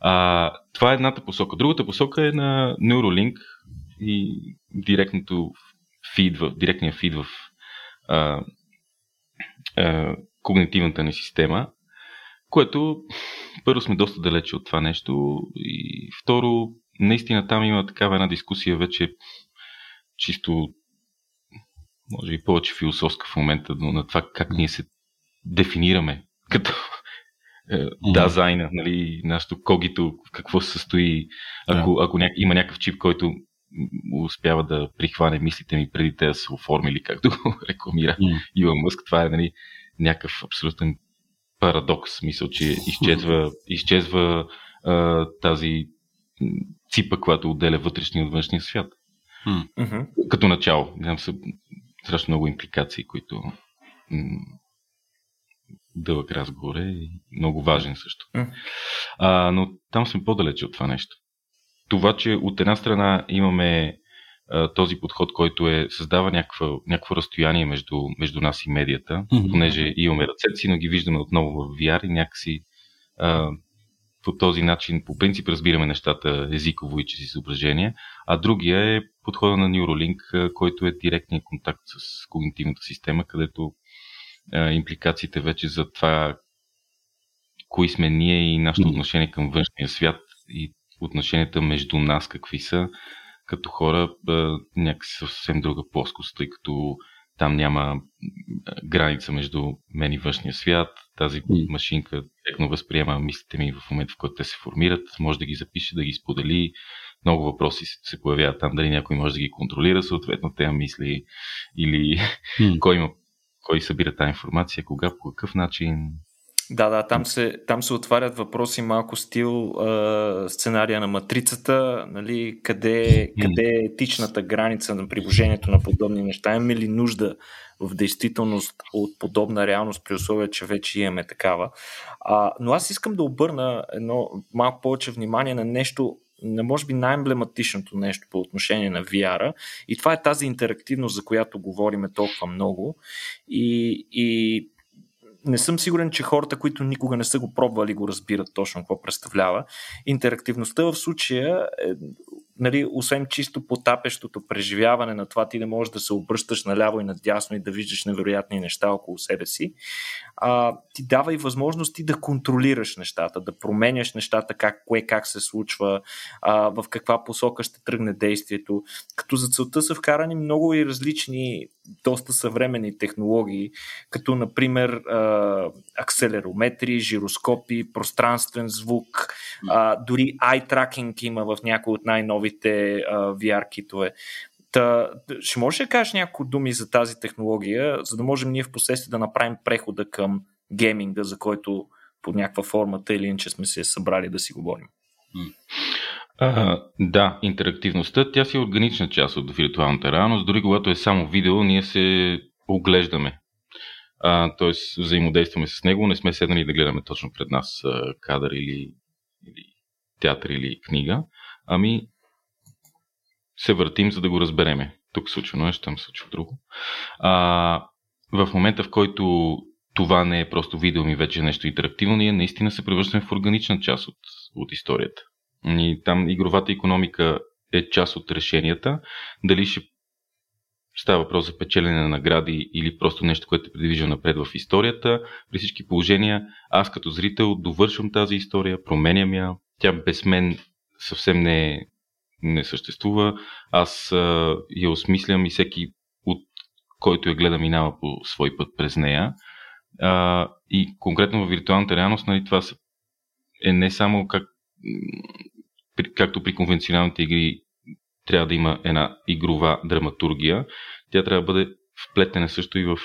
А, това е едната посока. Другата посока е на Neuralink и директното фид в, директния фид в а, а, когнитивната ни система, което първо сме доста далече от това нещо и второ, наистина там има такава една дискусия вече чисто може и повече философска в момента, но на това как ние се дефинираме като е, дазайна, нали, нашето когито, какво се състои, ако, ако ня... има някакъв чип, който успява да прихване мислите ми преди те да са оформили, както го рекламира mm. Илон Мъск. Това е нали, някакъв абсолютен парадокс. Мисъл, че изчезва, изчезва а, тази ципа, която отделя вътрешния от външния свят. Mm-hmm. Като начало. Знам са страшно много импликации, които м- дълъг разговор е и много важен също. Mm. А, но там сме по-далече от това нещо това, че от една страна имаме а, този подход, който е създава някакво, някакво разстояние между, между нас и медията, mm-hmm. понеже имаме ръцете но ги виждаме отново в VR и някакси а, по този начин, по принцип, разбираме нещата езиково и чрез изображение, а другия е подхода на Neuralink, който е директният контакт с когнитивната система, където а, импликациите вече за това кои сме ние и нашето отношение към външния свят и отношенията между нас какви са, като хора някакси съвсем друга плоскост, тъй като там няма граница между мен и външния свят. Тази машинка директно възприема мислите ми в момента, в който те се формират. Може да ги запише, да ги сподели. Много въпроси се появяват там, дали някой може да ги контролира съответно тези мисли или кой, има, кой събира тази информация, кога, по какъв начин. Да, да, там се, там се отварят въпроси малко стил а, сценария на матрицата, нали, къде, къде е етичната граница на приложението на подобни неща, имаме ли нужда в действителност от подобна реалност при условие, че вече имаме такава. А, но аз искам да обърна едно малко повече внимание на нещо, на може би най-емблематичното нещо по отношение на VR и това е тази интерактивност, за която говориме толкова много. И, и не съм сигурен, че хората, които никога не са го пробвали, го разбират точно какво представлява. Интерактивността в случая е нали, освен чисто потапещото преживяване на това ти да можеш да се обръщаш наляво и надясно и да виждаш невероятни неща около себе си, а, ти дава и възможности да контролираш нещата, да променяш нещата, как, кое как се случва, а, в каква посока ще тръгне действието. Като за целта са вкарани много и различни, доста съвременни технологии, като например а, акселерометри, жироскопи, пространствен звук, а, дори eye tracking има в някои от най-новите а, VR китове. Та, ще можеш да кажеш няколко думи за тази технология, за да можем ние в последствие да направим прехода към гейминга, за който по някаква формата или иначе сме се събрали да си говорим. А, да, интерактивността, тя си е органична част от виртуалната реалност. Дори когато е само видео, ние се оглеждаме. т.е. взаимодействаме с него, не сме седнали да гледаме точно пред нас а, кадър или, или театър или книга, ами се въртим, за да го разбереме. Тук случва нещо, там случва друго. А, в момента, в който това не е просто видео ми вече е нещо интерактивно, ние наистина се превръщаме в органична част от, от историята. И там игровата економика е част от решенията. Дали ще става въпрос за печелене на награди или просто нещо, което е предвижда напред в историята. При всички положения, аз като зрител довършвам тази история, променям я. Тя без мен съвсем не е не съществува. Аз а, я осмислям и всеки от който я гледа минава по свой път през нея. А, и конкретно в виртуалната реалност, нали, това е не само как, както при конвенционалните игри трябва да има една игрова драматургия, тя трябва да бъде вплетена също и в,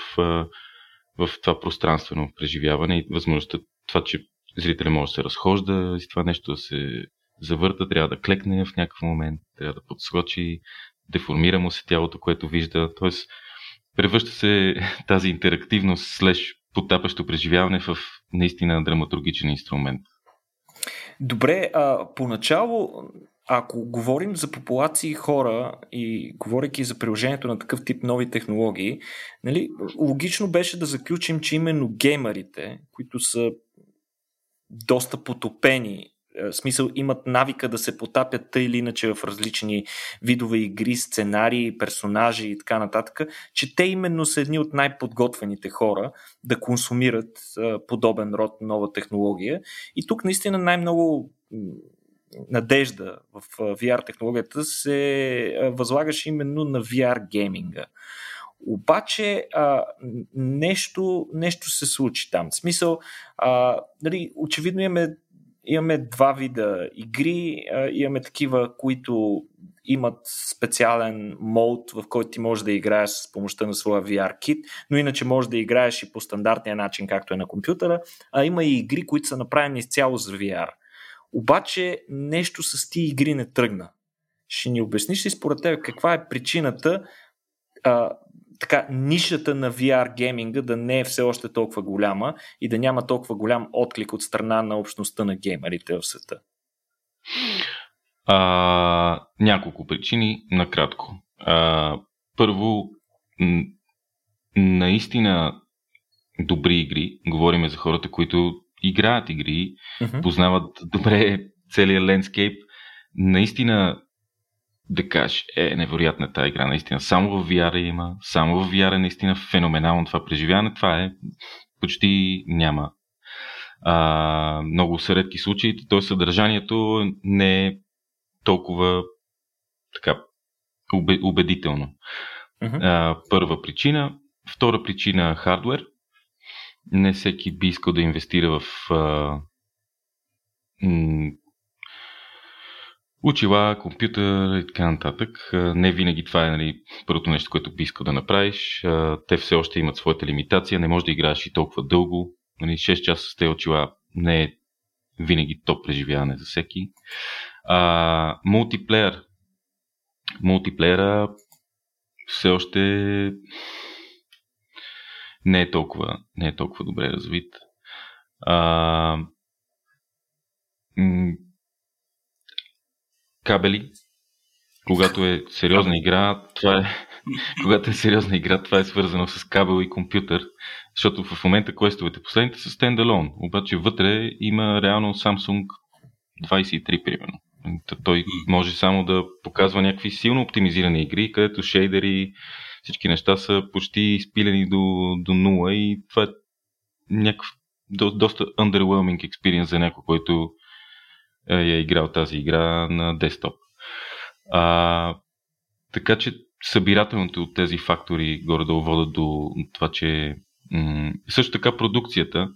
в това пространствено преживяване и възможността това, че зрителя може да се разхожда и това нещо да се завърта, трябва да клекне в някакъв момент, трябва да подскочи, деформира му се тялото, което вижда. Тоест, превръща се тази интерактивност слеж потапащо преживяване в наистина драматургичен инструмент. Добре, а поначало, ако говорим за популации хора и говоряки за приложението на такъв тип нови технологии, нали, логично беше да заключим, че именно геймерите, които са доста потопени смисъл имат навика да се потапят тъй или иначе в различни видове игри, сценарии, персонажи и така нататък, че те именно са едни от най-подготвените хора да консумират подобен род нова технология. И тук наистина най-много надежда в VR технологията се възлагаше именно на VR гейминга. Обаче а, нещо, нещо се случи там. В смисъл, а, нали, очевидно имаме имаме два вида игри. Имаме такива, които имат специален мод, в който ти можеш да играеш с помощта на своя VR кит, но иначе можеш да играеш и по стандартния начин, както е на компютъра. А има и игри, които са направени изцяло за VR. Обаче нещо с ти игри не тръгна. Ще ни обясниш ли според теб каква е причината а, така, нишата на VR гейминга да не е все още толкова голяма и да няма толкова голям отклик от страна на общността на геймерите в света? А, няколко причини, накратко. А, първо, наистина добри игри, говориме за хората, които играят игри, uh-huh. познават добре целият лендскейп. Наистина да кажеш, е невероятна тази игра, наистина. Само в VR има, само в VR е наистина феноменално това преживяване. Това е почти няма. А, много са редки случаи, т.е. съдържанието не е толкова така убедително. Uh-huh. А, първа причина. Втора причина хардвер. Не всеки би искал да инвестира в а, Учила, компютър и така нататък. Не винаги това е нали, първото нещо, което би искал да направиш. Те все още имат своята лимитация. Не можеш да играеш и толкова дълго. Нали, 6 часа с те очила не е винаги топ преживяване за всеки. А, мултиплеер. Мултиплеера все още не е толкова, не е толкова добре развит. А, кабели. Когато е сериозна игра, това е, когато е сериозна игра, това е свързано с кабел и компютър. Защото в момента квестовете последните са стендалон. Обаче вътре има реално Samsung 23, примерно. Той може само да показва някакви силно оптимизирани игри, където шейдери, всички неща са почти изпилени до, до нула и това е някакъв до, доста underwhelming experience за някой, който е, е играл тази игра на десктоп. А, така че събирателното от тези фактори горе да водят до това, че м- също така продукцията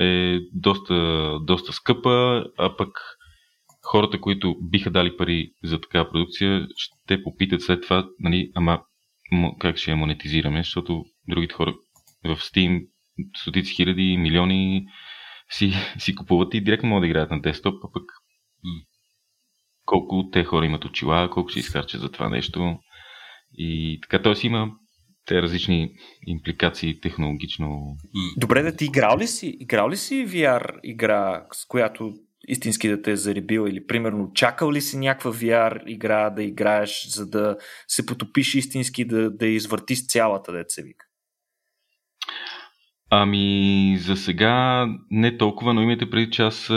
е доста, доста скъпа, а пък хората, които биха дали пари за такава продукция, ще попитат след това, нали, ама как ще я монетизираме, защото другите хора в Steam стотици хиляди, милиони си, си купуват и директно могат да играят на десктоп, а пък колко те хора имат очила, колко ще изхарчат за това нещо. И така, т.е. има те различни импликации технологично. Добре, да ти играл ли си, играл ли си VR игра, с която истински да те е заребил или примерно чакал ли си някаква VR игра да играеш, за да се потопиш истински, да, да извъртиш цялата деца вика? Ами, за сега не толкова, но имайте преди, че аз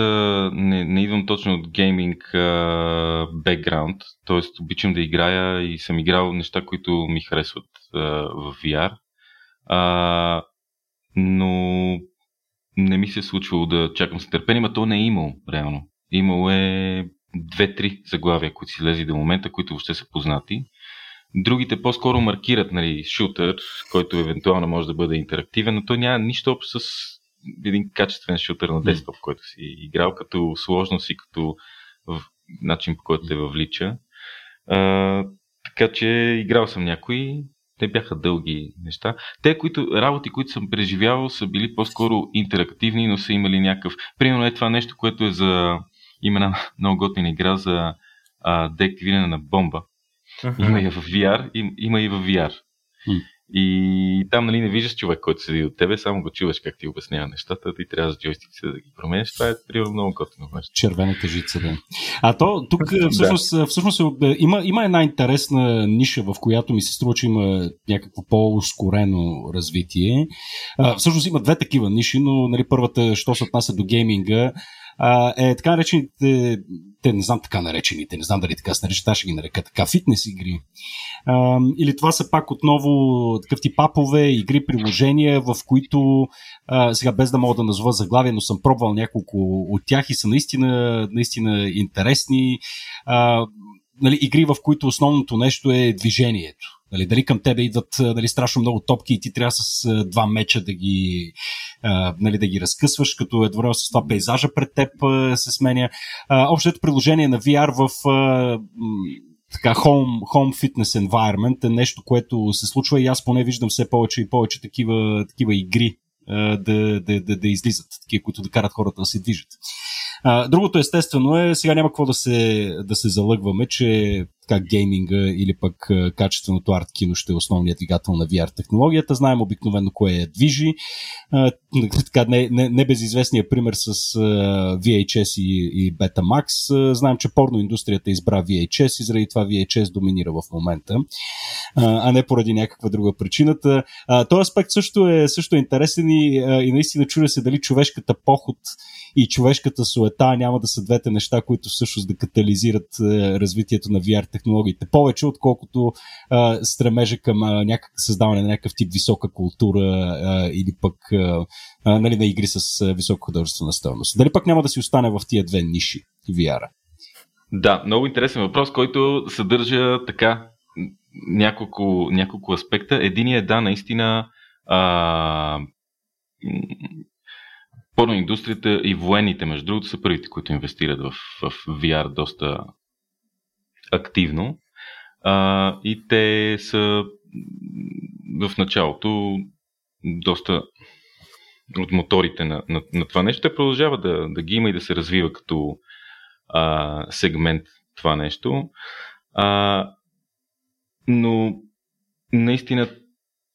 не, не идвам точно от гейминг бекграунд, т.е. обичам да играя и съм играл неща, които ми харесват а, в VR. А, но не ми се е случвало да чакам с търпение, но то не е имало, реално. Имало е две-три заглавия, които си лези до момента, които въобще са познати. Другите по-скоро маркират нали, шутър, който евентуално може да бъде интерактивен, но той няма нищо общо с един качествен шутър на десктоп, който си играл, като сложност и като в начин по който те въвлича. А, така че играл съм някои, те бяха дълги неща. Те, които, работи, които съм преживявал, са били по-скоро интерактивни, но са имали някакъв... Примерно е това нещо, което е за... Има една много готина игра за а, деактивиране на бомба. Uh-huh. Има и в VR, има и в VR. Uh-huh. И там нали, не виждаш човек, който седи от тебе, само го чуваш как ти обяснява нещата, ти трябва с джойстиците да ги променеш. Това е примерно много готино нещо. Червената жица, да. А то тук всъщност, да. всъщност е, има, има една интересна ниша, в която ми се струва, че има някакво по-ускорено развитие. А, всъщност има две такива ниши, но нали, първата, що се отнася до гейминга, е така наречените, те не знам така наречените, не знам дали така се наричат, аз ще ги нарека така, фитнес игри. А, или това са пак отново такъв тип апове, игри, приложения, в които а, сега без да мога да назова заглавие, но съм пробвал няколко от тях и са наистина, наистина интересни. А, нали, игри, в които основното нещо е движението. Нали, дали към тебе идват нали, страшно много топки и ти трябва с два меча да ги, нали, да ги разкъсваш, като едновременно с това пейзажа пред теб се сменя. Общото приложение на VR в така home, home fitness environment е нещо, което се случва и аз поне виждам все повече и повече такива, такива игри да, да, да, да излизат, такива, които да карат хората да се движат. Другото естествено е, сега няма какво да се, да се залъгваме, че така гейминга или пък качественото арт кино ще е основният двигател на VR технологията. Знаем обикновено кое я движи. А, така, не, не, не безизвестният пример с VHS и, и Betamax. Знаем, че порно индустрията избра VHS и заради това VHS доминира в момента, а, не поради някаква друга причината. Този аспект също е, също е интересен и, и наистина чудя се дали човешката поход и човешката суета няма да са двете неща, които всъщност да катализират развитието на VR технологиите. Повече, отколкото а, стремежа към а, някак, създаване на някакъв тип висока култура а, или пък а, а, нали, на игри с а, висока художествена стойност. Дали пък няма да си остане в тия две ниши VR? Да, много интересен въпрос, който съдържа така няколко, няколко аспекта. Единият е да, наистина а, порноиндустрията и военните, между другото, са първите, които инвестират в, в VR доста активно. А, и те са в началото доста от моторите на, на, на това нещо. Те продължава да, да ги има и да се развива като а, сегмент това нещо. А, но наистина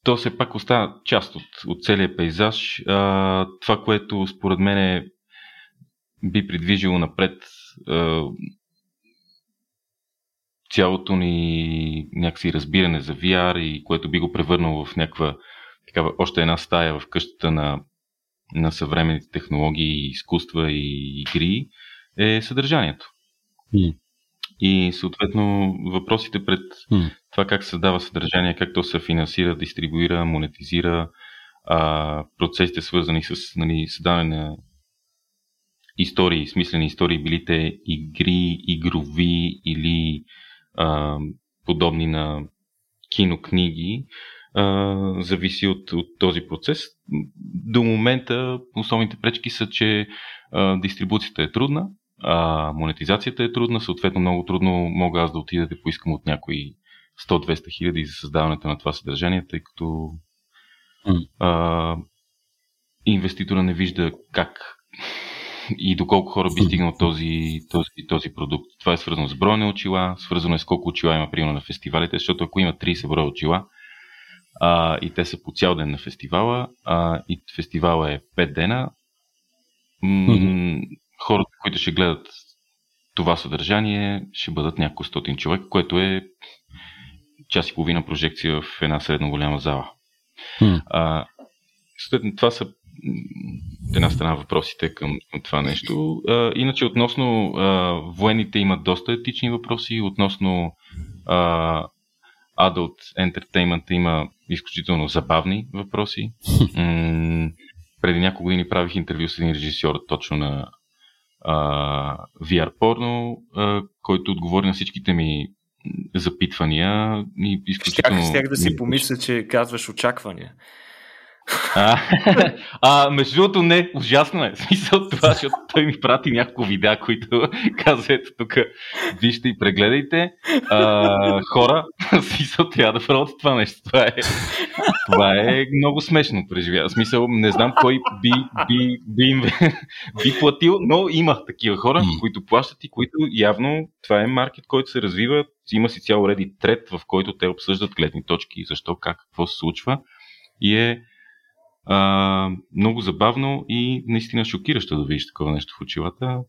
то все пак остава част от, от целия пейзаж. А, това, което според мен би придвижило напред а, цялото ни някакси разбиране за VR и което би го превърнало в някаква такава, още една стая в къщата на, на съвременните технологии, изкуства и игри е съдържанието. Mm. И съответно въпросите пред mm. това как се създава съдържание, как то се финансира, дистрибуира, монетизира, а, процесите свързани с нали, създаване на истории, смислени истории, били те игри, игрови или а, подобни на кинокниги, а, зависи от, от този процес. До момента основните пречки са, че а, дистрибуцията е трудна, а, монетизацията е трудна, съответно много трудно мога аз да отида да поискам от някои 100-200 хиляди за създаването на това съдържание, тъй като а, инвеститора не вижда как и доколко хора би стигнал този, този, този продукт. Това е свързано с броя на очила, свързано е с колко очила има примерно на фестивалите, защото ако има 30 броя очила а, и те са по цял ден на фестивала а, и фестивала е 5 дена, м- хората, които ще гледат това съдържание, ще бъдат няколко стотин човек, което е час и половина прожекция в една средно голяма зала. Mm. А, това са една страна въпросите към, към това нещо. А, иначе относно а, военните имат доста етични въпроси, относно а, Adult Entertainment има изключително забавни въпроси. М- преди няколко години правих интервю с един режисьор точно на а, VR порно, а, който отговори на всичките ми запитвания и изключително... Щях, щях да си помисля, че казваш очаквания. А, а, между другото, не, ужасно е. Смисъл това, защото той ми прати няколко видеа, които казва, ето тук, вижте и прегледайте. А, хора, смисъл трябва да правят това нещо. Това е, това е много смешно преживя. Смисъл, не знам кой би, би, би, би, би платил, но има такива хора, които плащат и които явно това е маркет, който се развива. Има си цял реди трет, в който те обсъждат гледни точки, защо, как, какво се случва. И е а, много забавно и наистина шокиращо да видиш такова нещо в очилата.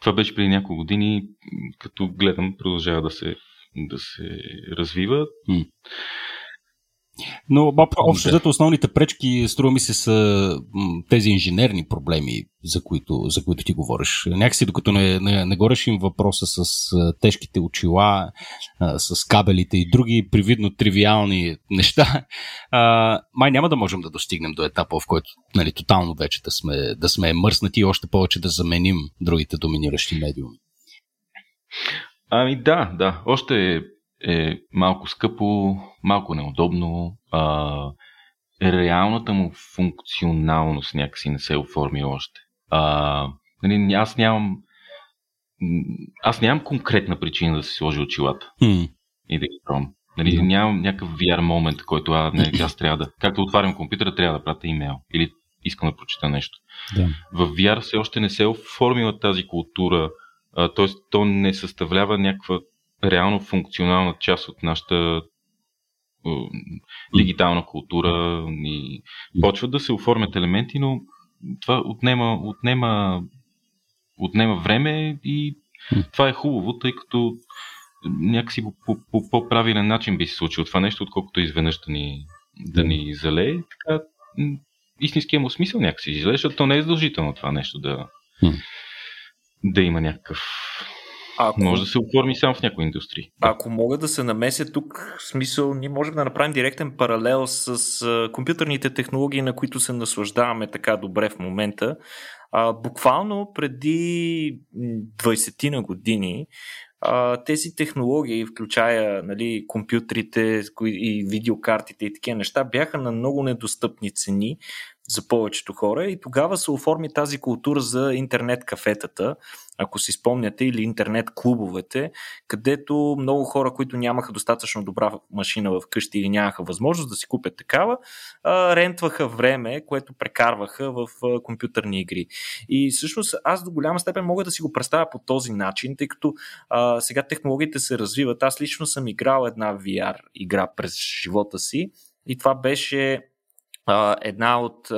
Това беше преди няколко години, като гледам, продължава да се, да се развива. Но общо взето основните пречки, струва ми се, са тези инженерни проблеми, за които, за които ти говориш. Някакси докато не, не, не го решим въпроса с тежките очила, с кабелите и други привидно тривиални неща, май няма да можем да достигнем до етапа, в който нали, тотално вече да сме, да сме мърснати и още повече да заменим другите доминиращи медиуми. Ами да, да. Още е е малко скъпо, малко неудобно. А, реалната му функционалност някакси не се оформи още. А, нали, аз нямам аз нямам конкретна причина да си сложи очилата mm. и да ги пробвам. Нали, yeah. Нямам някакъв VR момент, който а, не, аз трябва да. Както отварям компютъра, трябва да пратя имейл. Или искам да прочита нещо. Yeah. В VR все още не се е оформила тази култура, т.е. то не съставлява някаква реално функционална част от нашата дигитална култура и почват да се оформят елементи, но това отнема, отнема, отнема време и това е хубаво, тъй като някакси по, по, по по-правилен начин би се случило това нещо, отколкото изведнъж да ни, да ни залее. Така, истинския му смисъл някакси излезе, защото то не е задължително това нещо да, да има някакъв ако, Може да се оформи само в някои индустрии. Ако мога да се намеся тук, в смисъл, ние можем да направим директен паралел с а, компютърните технологии, на които се наслаждаваме така добре в момента. А, буквално преди 20 на години а, тези технологии, включая нали, компютрите и видеокартите и такива неща, бяха на много недостъпни цени за повечето хора и тогава се оформи тази култура за интернет кафетата, ако си спомняте, или интернет клубовете, където много хора, които нямаха достатъчно добра машина в къщи или нямаха възможност да си купят такава, рентваха време, което прекарваха в компютърни игри. И всъщност аз до голяма степен мога да си го представя по този начин, тъй като а, сега технологиите се развиват. Аз лично съм играл една VR игра през живота си и това беше една от,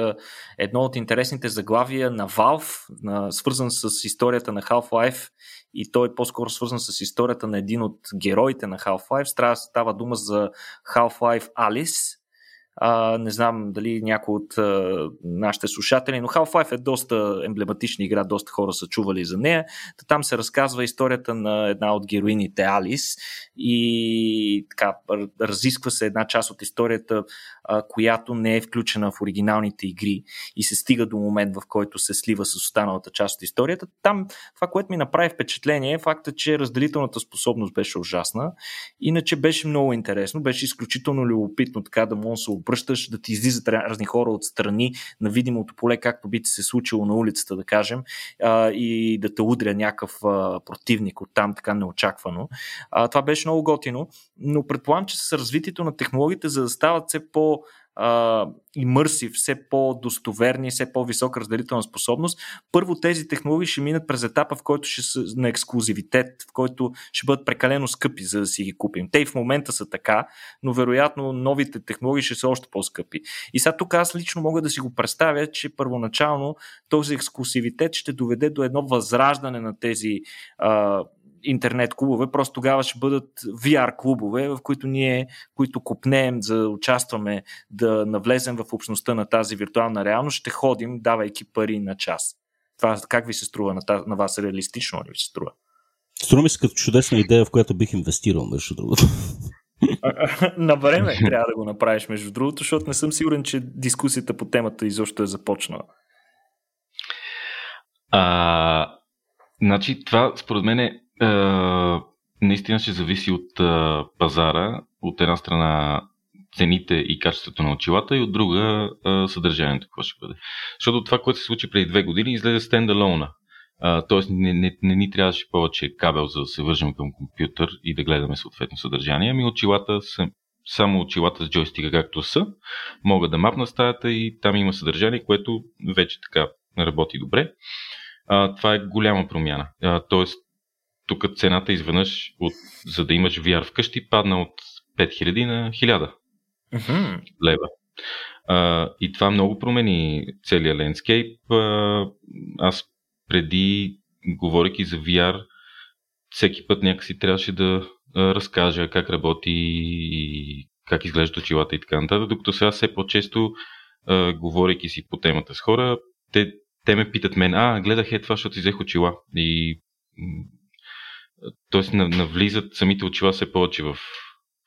едно от интересните заглавия на Valve, на, свързан с историята на Half-Life и той е по-скоро свързан с историята на един от героите на Half-Life. Става дума за Half-Life Alice, а, не знам дали някой от а, нашите слушатели, но Half-Life е доста емблематична игра, доста хора са чували за нея. Там се разказва историята на една от героините Алис и така, разисква се една част от историята, а, която не е включена в оригиналните игри и се стига до момент, в който се слива с останалата част от историята. Там това, което ми направи впечатление е факта, че разделителната способност беше ужасна, иначе беше много интересно, беше изключително любопитно така да може да се обръщаш, да ти излизат разни хора от страни на видимото поле, както би ти се случило на улицата, да кажем, а, и да те удря някакъв а, противник от там, така неочаквано. А, това беше много готино, но предполагам, че с развитието на технологиите, за да стават все по- имърсив, все по-достоверни, все по-висока разделителна способност, първо тези технологии ще минат през етапа, в който ще са на ексклюзивитет, в който ще бъдат прекалено скъпи, за да си ги купим. Те и в момента са така, но вероятно новите технологии ще са още по-скъпи. И сега тук аз лично мога да си го представя, че първоначално този ексклюзивитет ще доведе до едно възраждане на тези а, интернет клубове, просто тогава ще бъдат VR клубове, в които ние, които купнеем за да участваме, да навлезем в общността на тази виртуална реалност, ще ходим, давайки пари на час. Това как ви се струва на, на вас? Реалистично ли ви се струва? Струва ми се като чудесна идея, в която бих инвестирал, между другото. на време трябва да го направиш, между другото, защото не съм сигурен, че дискусията по темата изобщо е започнала. А, значи, това според мен е наистина ще зависи от а, пазара. От една страна цените и качеството на очилата и от друга а, съдържанието, какво ще бъде. Защото това, което се случи преди две години, излезе стендалона. Тоест не, не, не ни трябваше повече кабел, за да се вържем към компютър и да гледаме съответно съдържание. Ами очилата са само очилата с джойстика както са, могат да мапна стаята и там има съдържание, което вече така работи добре. А, това е голяма промяна. А, тоест, тук цената изведнъж, от, за да имаш VR вкъщи, падна от 5000 на 1000 mm-hmm. лева. А, и това много промени целият лендскейп. А, аз преди, говоряки за VR, всеки път някакси трябваше да а, разкажа как работи и как изглеждат очилата и така нататък, докато сега все по-често, а, говорейки си по темата с хора, те, те ме питат мен, а, гледах е това, защото си взех очила. И т.е. навлизат самите очила все повече в,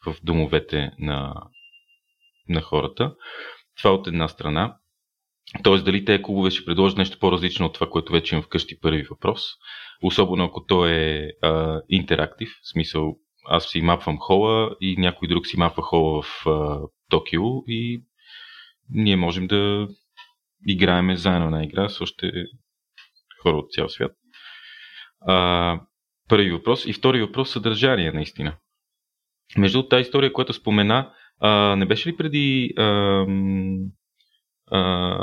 в домовете на, на хората. Това от една страна. Тоест, дали тези клубове ще предложат нещо по-различно от това, което вече имам вкъщи, първи въпрос. Особено ако то е а, интерактив, в смисъл аз си мапвам хола и някой друг си мапва хола в а, Токио и ние можем да играеме заедно на игра с още хора от цял свят. А, първи въпрос. И втори въпрос съдържание, наистина. Между тази история, която спомена, а, не беше ли преди а, а,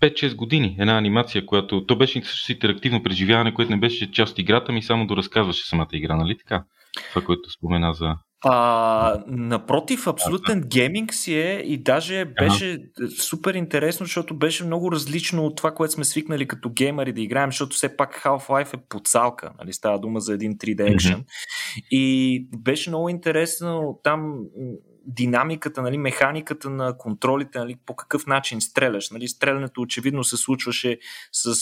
5-6 години една анимация, която то беше също интерактивно преживяване, което не беше част от играта ми, само доразказваше самата игра, нали така? Това, което спомена за а, напротив, абсолютен гейминг си е и даже беше супер интересно, защото беше много различно от това, което сме свикнали като геймери да играем, защото все пак Half-Life е подсалка, нали? става дума за един 3D екшен. Mm-hmm. И беше много интересно там динамиката, нали, механиката на контролите, нали, по какъв начин стреляш. Нали. Стрелянето очевидно се случваше с,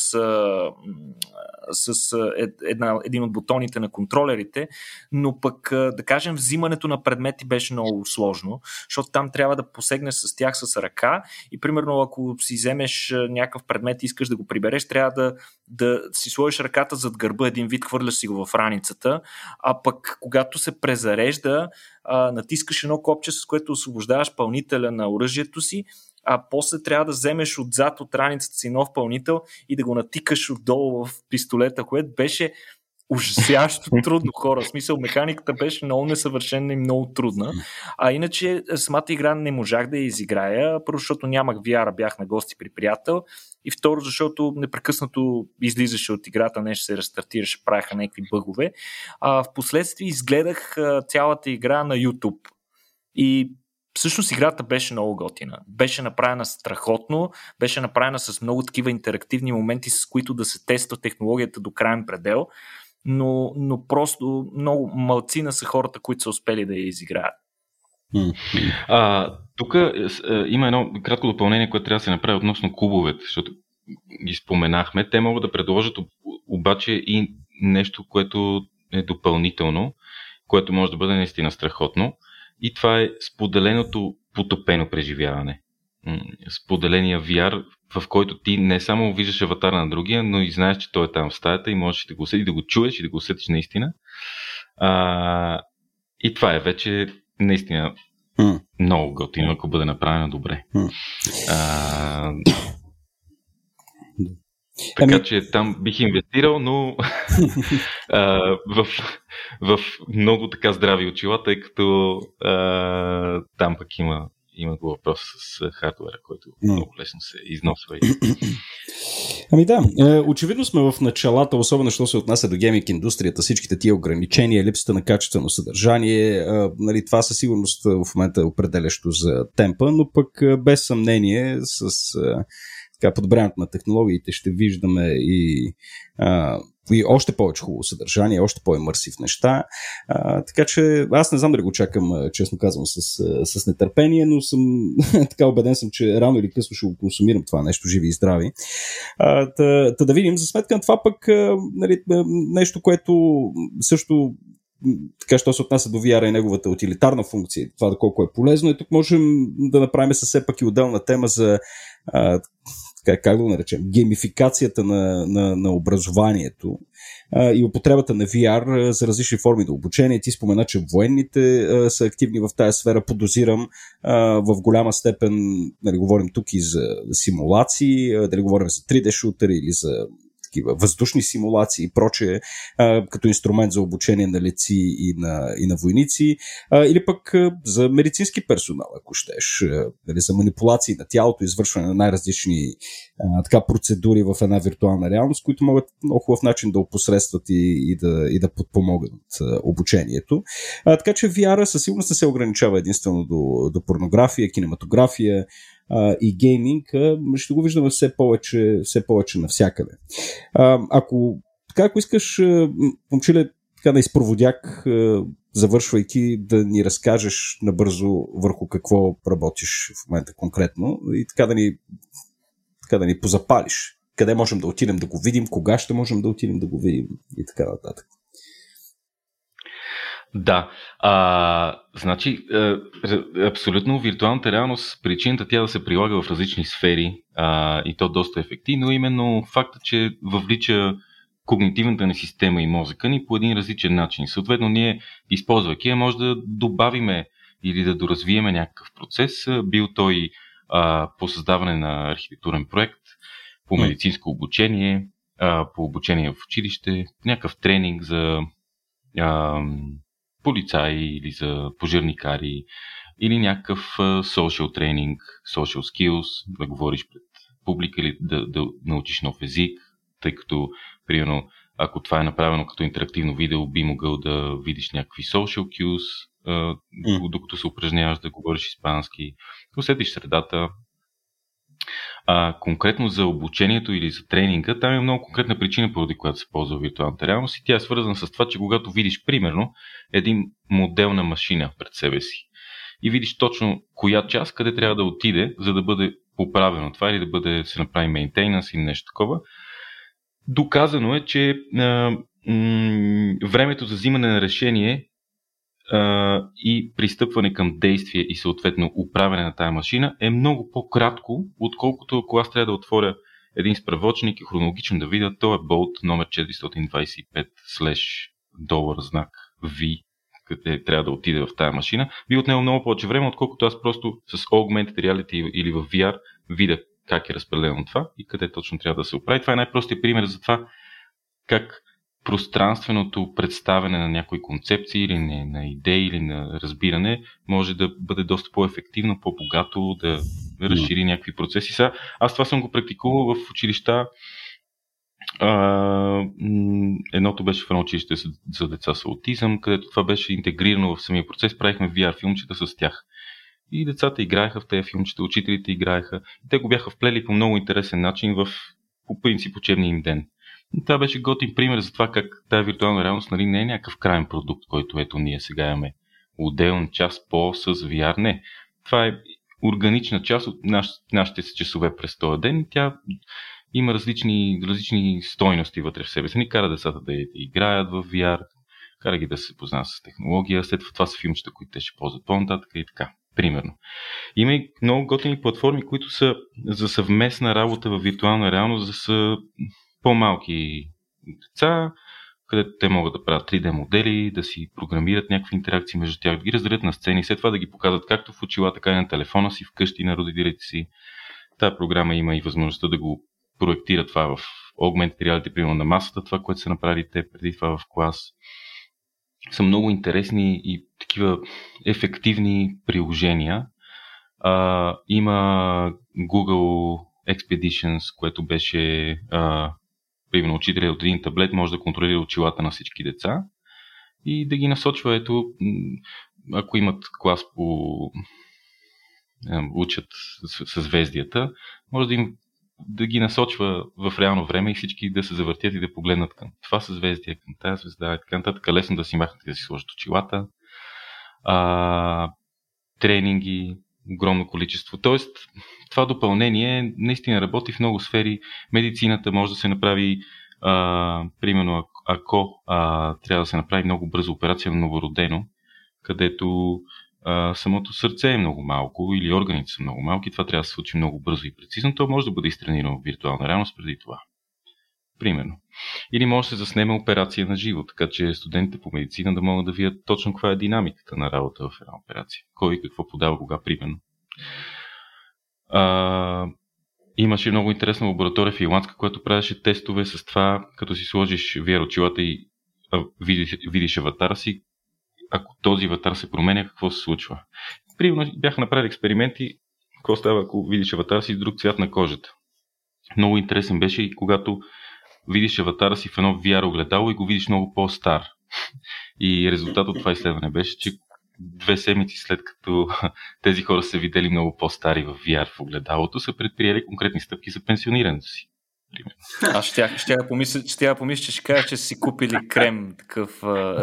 с, с една, един от бутоните на контролерите, но пък, да кажем, взимането на предмети беше много сложно, защото там трябва да посегнеш с тях с ръка и примерно ако си вземеш някакъв предмет и искаш да го прибереш, трябва да, да си сложиш ръката зад гърба, един вид хвърляш си го в раницата, а пък когато се презарежда, а, натискаш едно копче, с което освобождаваш пълнителя на оръжието си, а после трябва да вземеш отзад от раницата си нов пълнител и да го натикаш отдолу в пистолета, което беше ужасящо трудно хора. В смисъл, механиката беше много несъвършена и много трудна. А иначе самата игра не можах да я изиграя, първо, защото нямах VR, бях на гости при приятел и второ, защото непрекъснато излизаше от играта, нещо се рестартираше, правяха някакви бъгове. А в последствие изгледах цялата игра на YouTube и всъщност играта беше много готина. Беше направена страхотно, беше направена с много такива интерактивни моменти, с които да се тества технологията до крайен предел но, но просто много малцина са хората, които са успели да я изиграят. А, тук е, е, има едно кратко допълнение, което трябва да се направи относно клубовете, защото ги споменахме. Те могат да предложат обаче и нещо, което е допълнително, което може да бъде наистина страхотно. И това е споделеното потопено преживяване. Споделения VR, в който ти не само виждаш аватара на другия, но и знаеш, че той е там в стаята и можеш да го усетиш, да го чуеш и да го усетиш наистина. А, и това е вече наистина mm. много готино, ако бъде направено добре. Mm. А, така ами... че там бих инвестирал, но а, в, в много така здрави очила, тъй като а, там пък има има го въпрос с хардвера, който mm. много лесно се износва. Ами да, е, очевидно сме в началата, особено що се отнася до гейминг индустрията, всичките тия ограничения, липсата на качествено съдържание, е, нали, това със сигурност в момента е определящо за темпа, но пък е, без съмнение с така, подобряването на технологиите ще виждаме и а, и още повече хубаво съдържание, още по-емърсив неща. А, така че аз не знам дали го чакам, честно казвам, с, с нетърпение, но съм така убеден съм, че рано или късно ще го консумирам това нещо, живи и здрави. А, та, та да видим, за сметка на това пък нали, нещо, което също така, що се отнася до VR и неговата утилитарна функция, това колко е полезно, и тук можем да направим със все пак и отделна тема за а, как, как да го наречем, геймификацията на, на, на образованието а, и употребата на VR за различни форми на обучение. Ти спомена, че военните а, са активни в тази сфера, подозирам а, в голяма степен, нали, говорим тук и за симулации, дали говорим за 3D шутери или за такива въздушни симулации и прочее, като инструмент за обучение на леци и на, и на войници, или пък за медицински персонал, ако щеш, а, нали, за манипулации на тялото, извършване на най-различни така, процедури в една виртуална реалност, които могат много хубав начин да опосредстват и, и, да, и да подпомогнат обучението. Така че VR със сигурност не се ограничава единствено до, до порнография, кинематография, и гейминг, ще го виждаме все повече, все повече навсякъде. Ако, така, ако искаш, момчиле, така на изпроводяк, завършвайки, да ни разкажеш набързо върху какво работиш в момента конкретно и така да ни, така да ни позапалиш. Къде можем да отидем да го видим, кога ще можем да отидем да го видим и така нататък. Да. А, значи, е, абсолютно виртуалната реалност, причината тя да се прилага в различни сфери а, и то доста ефективно, именно факта, че въвлича когнитивната ни система и мозъка ни по един различен начин. Съответно, ние, използвайки я, може да добавиме или да доразвиеме някакъв процес, бил той а, по създаване на архитектурен проект, по медицинско обучение, а, по обучение в училище, някакъв тренинг за а, полицаи или за пожарникари или някакъв social тренинг, social skills, да говориш пред публика или да, да научиш нов език, тъй като, примерно, ако това е направено като интерактивно видео, би могъл да видиш някакви social cues, докато се упражняваш да говориш испански, усетиш средата, а, конкретно за обучението или за тренинга, там е много конкретна причина, поради която се ползва виртуалната реалност. И тя е свързана с това, че когато видиш, примерно, един модел на машина пред себе си и видиш точно коя част, къде трябва да отиде, за да бъде поправено това или да бъде се направи мейнтейнанс или нещо такова, доказано е, че а, м- времето за взимане на решение и пристъпване към действие и съответно управяне на тая машина е много по-кратко, отколкото ако аз трябва да отворя един справочник и хронологично да видя, то е болт номер 425 слеш долар знак V, къде трябва да отиде в тая машина, би отнело много повече време, отколкото аз просто с Augmented Reality или в VR видя как е разпределено това и къде точно трябва да се оправи. Това е най-простият пример за това как пространственото представяне на някои концепции или на, на идеи или на разбиране може да бъде доста по-ефективно, по-богато, да разшири някакви процеси. Са, аз това съм го практикувал в училища. А, едното беше в едно училище за деца с аутизъм, където това беше интегрирано в самия процес. Правихме VR филмчета с тях. И децата играеха в тези филмчета, учителите играеха. И те го бяха вплели по много интересен начин в по принцип учебния им ден. Това беше готин пример за това как тази виртуална реалност нали, не е някакъв крайен продукт, който ето ние сега имаме отделен час по с VR. Не. Това е органична част от наш, нашите си часове през този ден. Тя има различни, различни стойности вътре в себе си. Ни кара децата да играят в VR, кара ги да се познават с технология. След това са филмчета, които те ще ползват по-нататък и така. Примерно. Има и много готини платформи, които са за съвместна работа в виртуална реалност, за са по-малки деца, където те могат да правят 3D модели, да си програмират някакви интеракции между тях, да ги разделят на сцени, след това да ги показват както в очила, така и на телефона си, вкъщи на родителите си. Тая програма има и възможността да го проектира това в Augmented Reality, примерно на масата, това, което са направили те преди това в клас. Са много интересни и такива ефективни приложения. А, има Google Expeditions, което беше а, примерно учителя от един таблет може да контролира очилата на всички деца и да ги насочва, ето, ако имат клас по учат съзвездията, може да им да ги насочва в реално време и всички да се завъртят и да погледнат към това съзвездие, към тази звезда и така нататък. Лесно да си махнат и да си сложат очилата. А, тренинги, огромно количество. Тоест, това допълнение наистина работи в много сфери. Медицината може да се направи, а, примерно, ако а, трябва да се направи много бързо операция на новородено, където а, самото сърце е много малко или органите са много малки, това трябва да се случи много бързо и прецизно, то може да бъде изтренирано в виртуална реалност преди това. Примерно. Или може да се заснеме операция на живо, така че студентите по медицина да могат да видят точно каква е динамиката на работа в една операция. Кой какво подава, кога, примерно. А, имаше много интересна лаборатория в Ирландска, която правеше тестове с това, като си сложиш VR очилата и а, видиш, видиш аватара си, ако този аватар се променя, какво се случва. Примерно бяха направили експерименти, какво става, ако видиш аватара си с друг цвят на кожата. Много интересен беше и когато видиш аватара си в едно VR огледало и го видиш много по-стар. И резултат от това изследване беше, че две седмици след като тези хора са видели много по-стари в VR в огледалото, са предприели конкретни стъпки за пенсионирането си. Аз ще, ще я помисля, ще я помисля, че ще кажа, че си купили крем, такъв uh,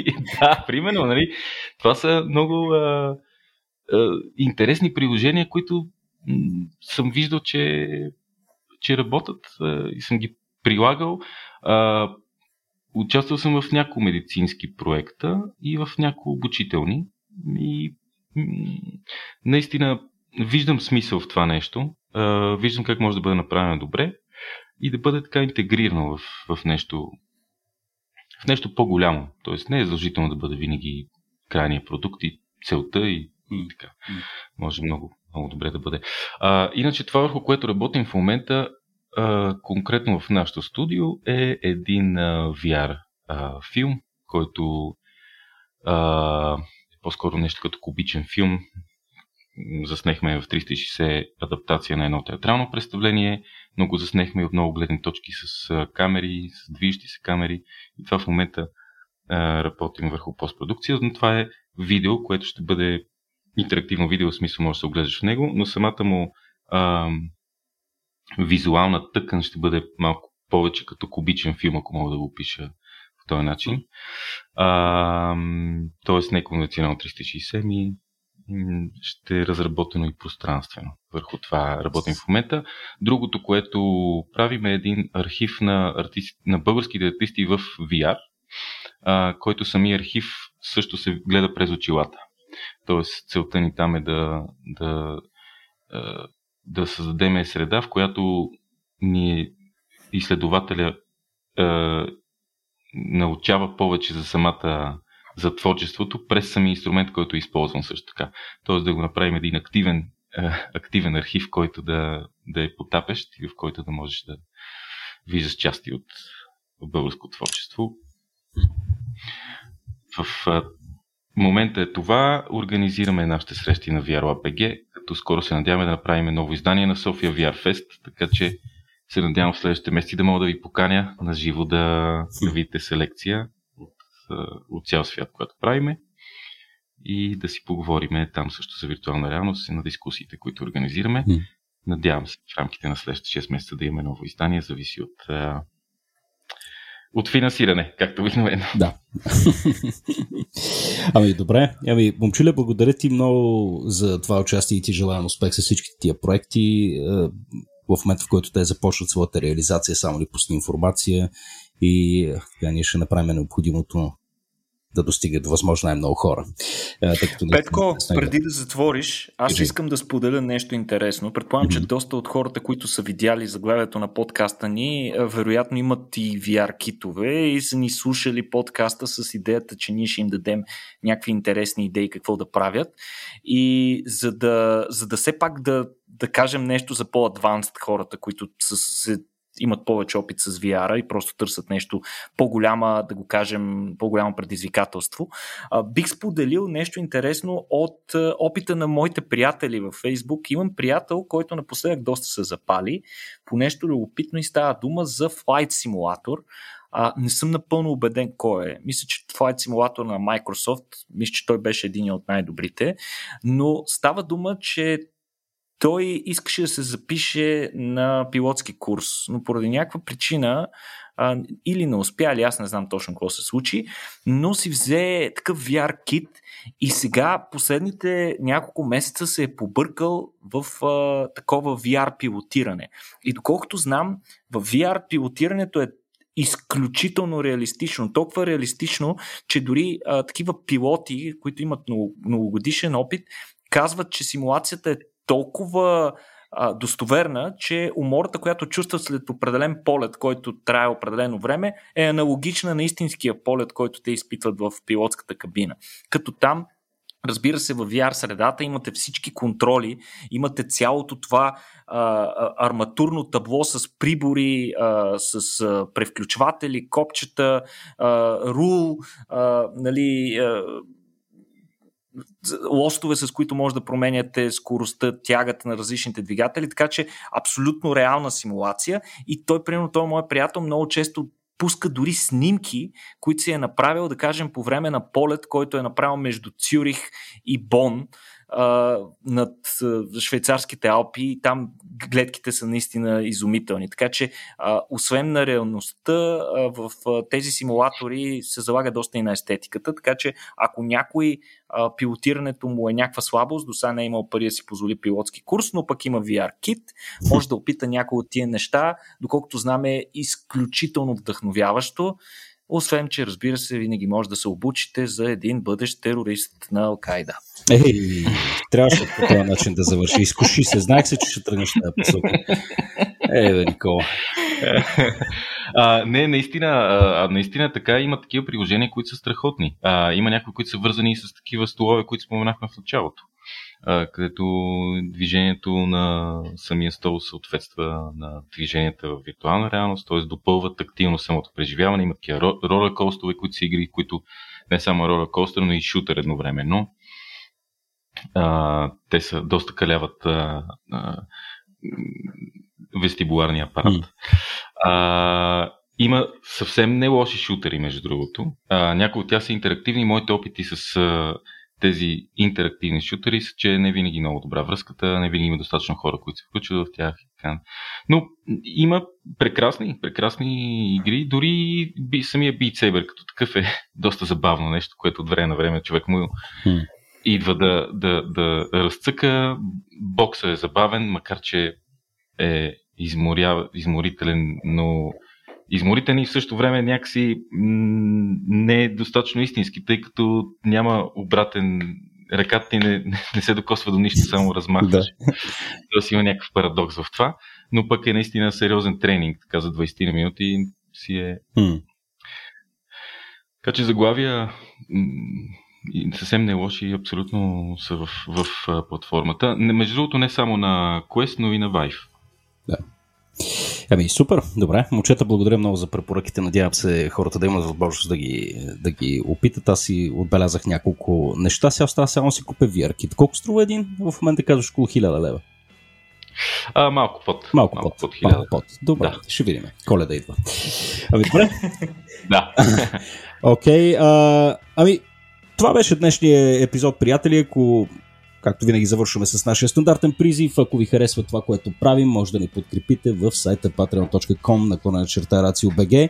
да, примерно, нали? Това са много а, а, интересни приложения, които съм виждал, че, че работят и съм ги прилагал. Участвал съм в няколко медицински проекта и в няколко обучителни. И наистина виждам смисъл в това нещо. Виждам как може да бъде направено добре и да бъде така интегрирано в, в нещо в нещо по-голямо. Тоест не е задължително да бъде винаги крайния продукт и целта и, и така. Може много, много добре да бъде. А, иначе това, върху което работим в момента, а, конкретно в нашото студио, е един а, VR а, филм, който а, е по-скоро нещо като кубичен филм, заснехме в 360 адаптация на едно театрално представление, но го заснехме от много гледни точки с камери, с движещи се камери. И това в момента а, работим върху постпродукция, но това е видео, което ще бъде интерактивно видео, в смисъл може да се огледаш в него, но самата му а, визуална тъкан ще бъде малко повече като кубичен филм, ако мога да го опиша по този начин. А, тоест не конвенционално 360, ми ще е разработено и пространствено. Върху това работим в момента. Другото, което правим е един архив на, артист, на българските артисти в VR, а, който сами архив също се гледа през очилата. Тоест, целта ни там е да, да, да създадем среда, в която ние изследователя научава повече за самата за творчеството през самия инструмент, който е използван също така. Тоест да го направим един активен, е, активен архив, който да, да е потапещ и в който да можеш да виждаш части от, българско творчество. В е, момента е това. Организираме нашите срещи на VRLAPG, като скоро се надяваме да направим ново издание на София VR Fest, така че се надявам в следващите месеци да мога да ви поканя на живо да, да видите селекция от цял свят, което правиме и да си поговориме там също за виртуална реалност и на дискусиите, които организираме. Надявам се в рамките на следващите 6 месеца да имаме ново издание, зависи от, от финансиране, както обикновено. Да. ами добре. Ами, момчиле, благодаря ти много за това участие и ти желаем успех с всичките тия проекти. В момента, в който те започнат своята реализация, само ли пусни информация и така, ние ще направим необходимото да достига до възможно най-много хора. Тъй като Петко, не преди да затвориш, аз Кажи. искам да споделя нещо интересно. Предполагам, mm-hmm. че доста от хората, които са видяли заглавието на подкаста ни, вероятно имат и VR-китове и са ни слушали подкаста с идеята, че ние ще им дадем някакви интересни идеи какво да правят. И за да, за да все пак да, да кажем нещо за по-адванст хората, които са се имат повече опит с VR и просто търсят нещо по-голяма, да го кажем, по-голямо предизвикателство. Бих споделил нещо интересно от опита на моите приятели във Facebook. Имам приятел, който напоследък доста се запали по нещо любопитно и става дума за Flight Simulator. А, не съм напълно убеден кой е. Мисля, че Flight Simulator на Microsoft, мисля, че той беше един от най-добрите, но става дума, че той искаше да се запише на пилотски курс, но поради някаква причина а, или не успя, или аз не знам точно какво се случи, но си взе такъв VR кит и сега последните няколко месеца се е побъркал в а, такова VR пилотиране. И доколкото знам, в VR пилотирането е изключително реалистично. Толкова реалистично, че дори а, такива пилоти, които имат много, многогодишен опит, казват, че симулацията е толкова а, достоверна, че умората, която чувстват след определен полет, който трае определено време, е аналогична на истинския полет, който те изпитват в пилотската кабина. Като там Разбира се, в VR средата имате всички контроли, имате цялото това а, арматурно табло с прибори, а, с а, превключватели, копчета, а, рул, а, нали, а, лостове, с които може да променяте скоростта, тягата на различните двигатели, така че абсолютно реална симулация. И той, примерно, той мой приятел много често пуска дори снимки, които си е направил, да кажем, по време на полет, който е направил между Цюрих и Бон над швейцарските Алпи. Там гледките са наистина изумителни. Така че, освен на реалността, в тези симулатори се залага доста и на естетиката. Така че, ако някой пилотирането му е някаква слабост, до сега не е имал пари да си позволи пилотски курс, но пък има VR кит, може да опита някои от тия неща, доколкото знаме е изключително вдъхновяващо. Освен, че разбира се, винаги може да се обучите за един бъдещ терорист на Алкайда. Ей, трябваше по този начин да завърши. Изкуши се. Знаех се, че ще тръгнеш тази посока. Ей, бе, Никола. А, не, наистина, а, наистина така има такива приложения, които са страхотни. А, има някои, които са вързани с такива столове, които споменахме в началото където движението на самия стол съответства на движенията в виртуална реалност, т.е. допълва тактилно самото преживяване. Има такива ролеркостове, които са игри, които не само ролеркостер, но и шутер едновременно. А, те са доста каляват а, а, вестибуларния апарат. Mm. А, има съвсем не лоши шутери, между другото. А, някои от тях са интерактивни. Моите опити с а, тези интерактивни шутери са, че не винаги много добра връзката, не винаги има достатъчно хора, които се включват в тях. Но има прекрасни, прекрасни игри. Дори би, самия Beat Saber като такъв е доста забавно нещо, което от време на време човек му hmm. идва да, да, да разцъка. Боксът е забавен, макар че е изморя, изморителен, но изморителен и в същото време някакси не е достатъчно истински, тъй като няма обратен ръката ти не, не се докосва до нищо, само размахваш. Да. Тоест има някакъв парадокс в това, но пък е наистина сериозен тренинг, така за 20 минути си е... Hmm. Така че заглавия съвсем не е лоши и абсолютно са в, в, в платформата. Между другото не само на Quest, но и на Vive. Да. Ами, супер, добре. Момчета, благодаря много за препоръките. Надявам се хората да имат възможност да ги, да ги опитат. Аз си отбелязах няколко неща. Сега остава само си купя VR Колко струва един? В момента казваш около 1000 лева. А, малко под. Малко, малко под. под малко под. Добре, да. ще видим. Коледа идва. Ами, добре. да. Окей. okay, ами, това беше днешния епизод, приятели. Ако Както винаги завършваме с нашия стандартен призив. Ако ви харесва това, което правим, може да ни подкрепите в сайта patreon.com наклона черта RACIO.BG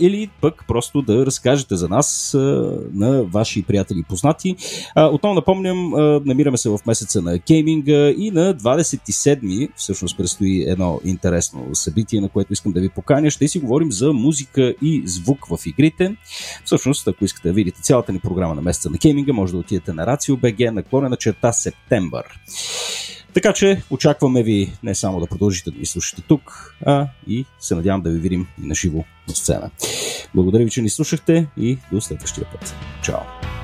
или пък просто да разкажете за нас на ваши приятели и познати. Отново напомням, намираме се в месеца на гейминга и на 27-ми всъщност предстои едно интересно събитие, на което искам да ви поканя. Ще си говорим за музика и звук в игрите. Всъщност, ако искате да видите цялата ни програма на месеца на гейминга, може да отидете на RACIO.BG наклонена черта септемвър. Така че очакваме ви не само да продължите да ни слушате тук, а и се надявам да ви видим и на живо от сцена. Благодаря ви, че ни слушахте и до следващия път. Чао!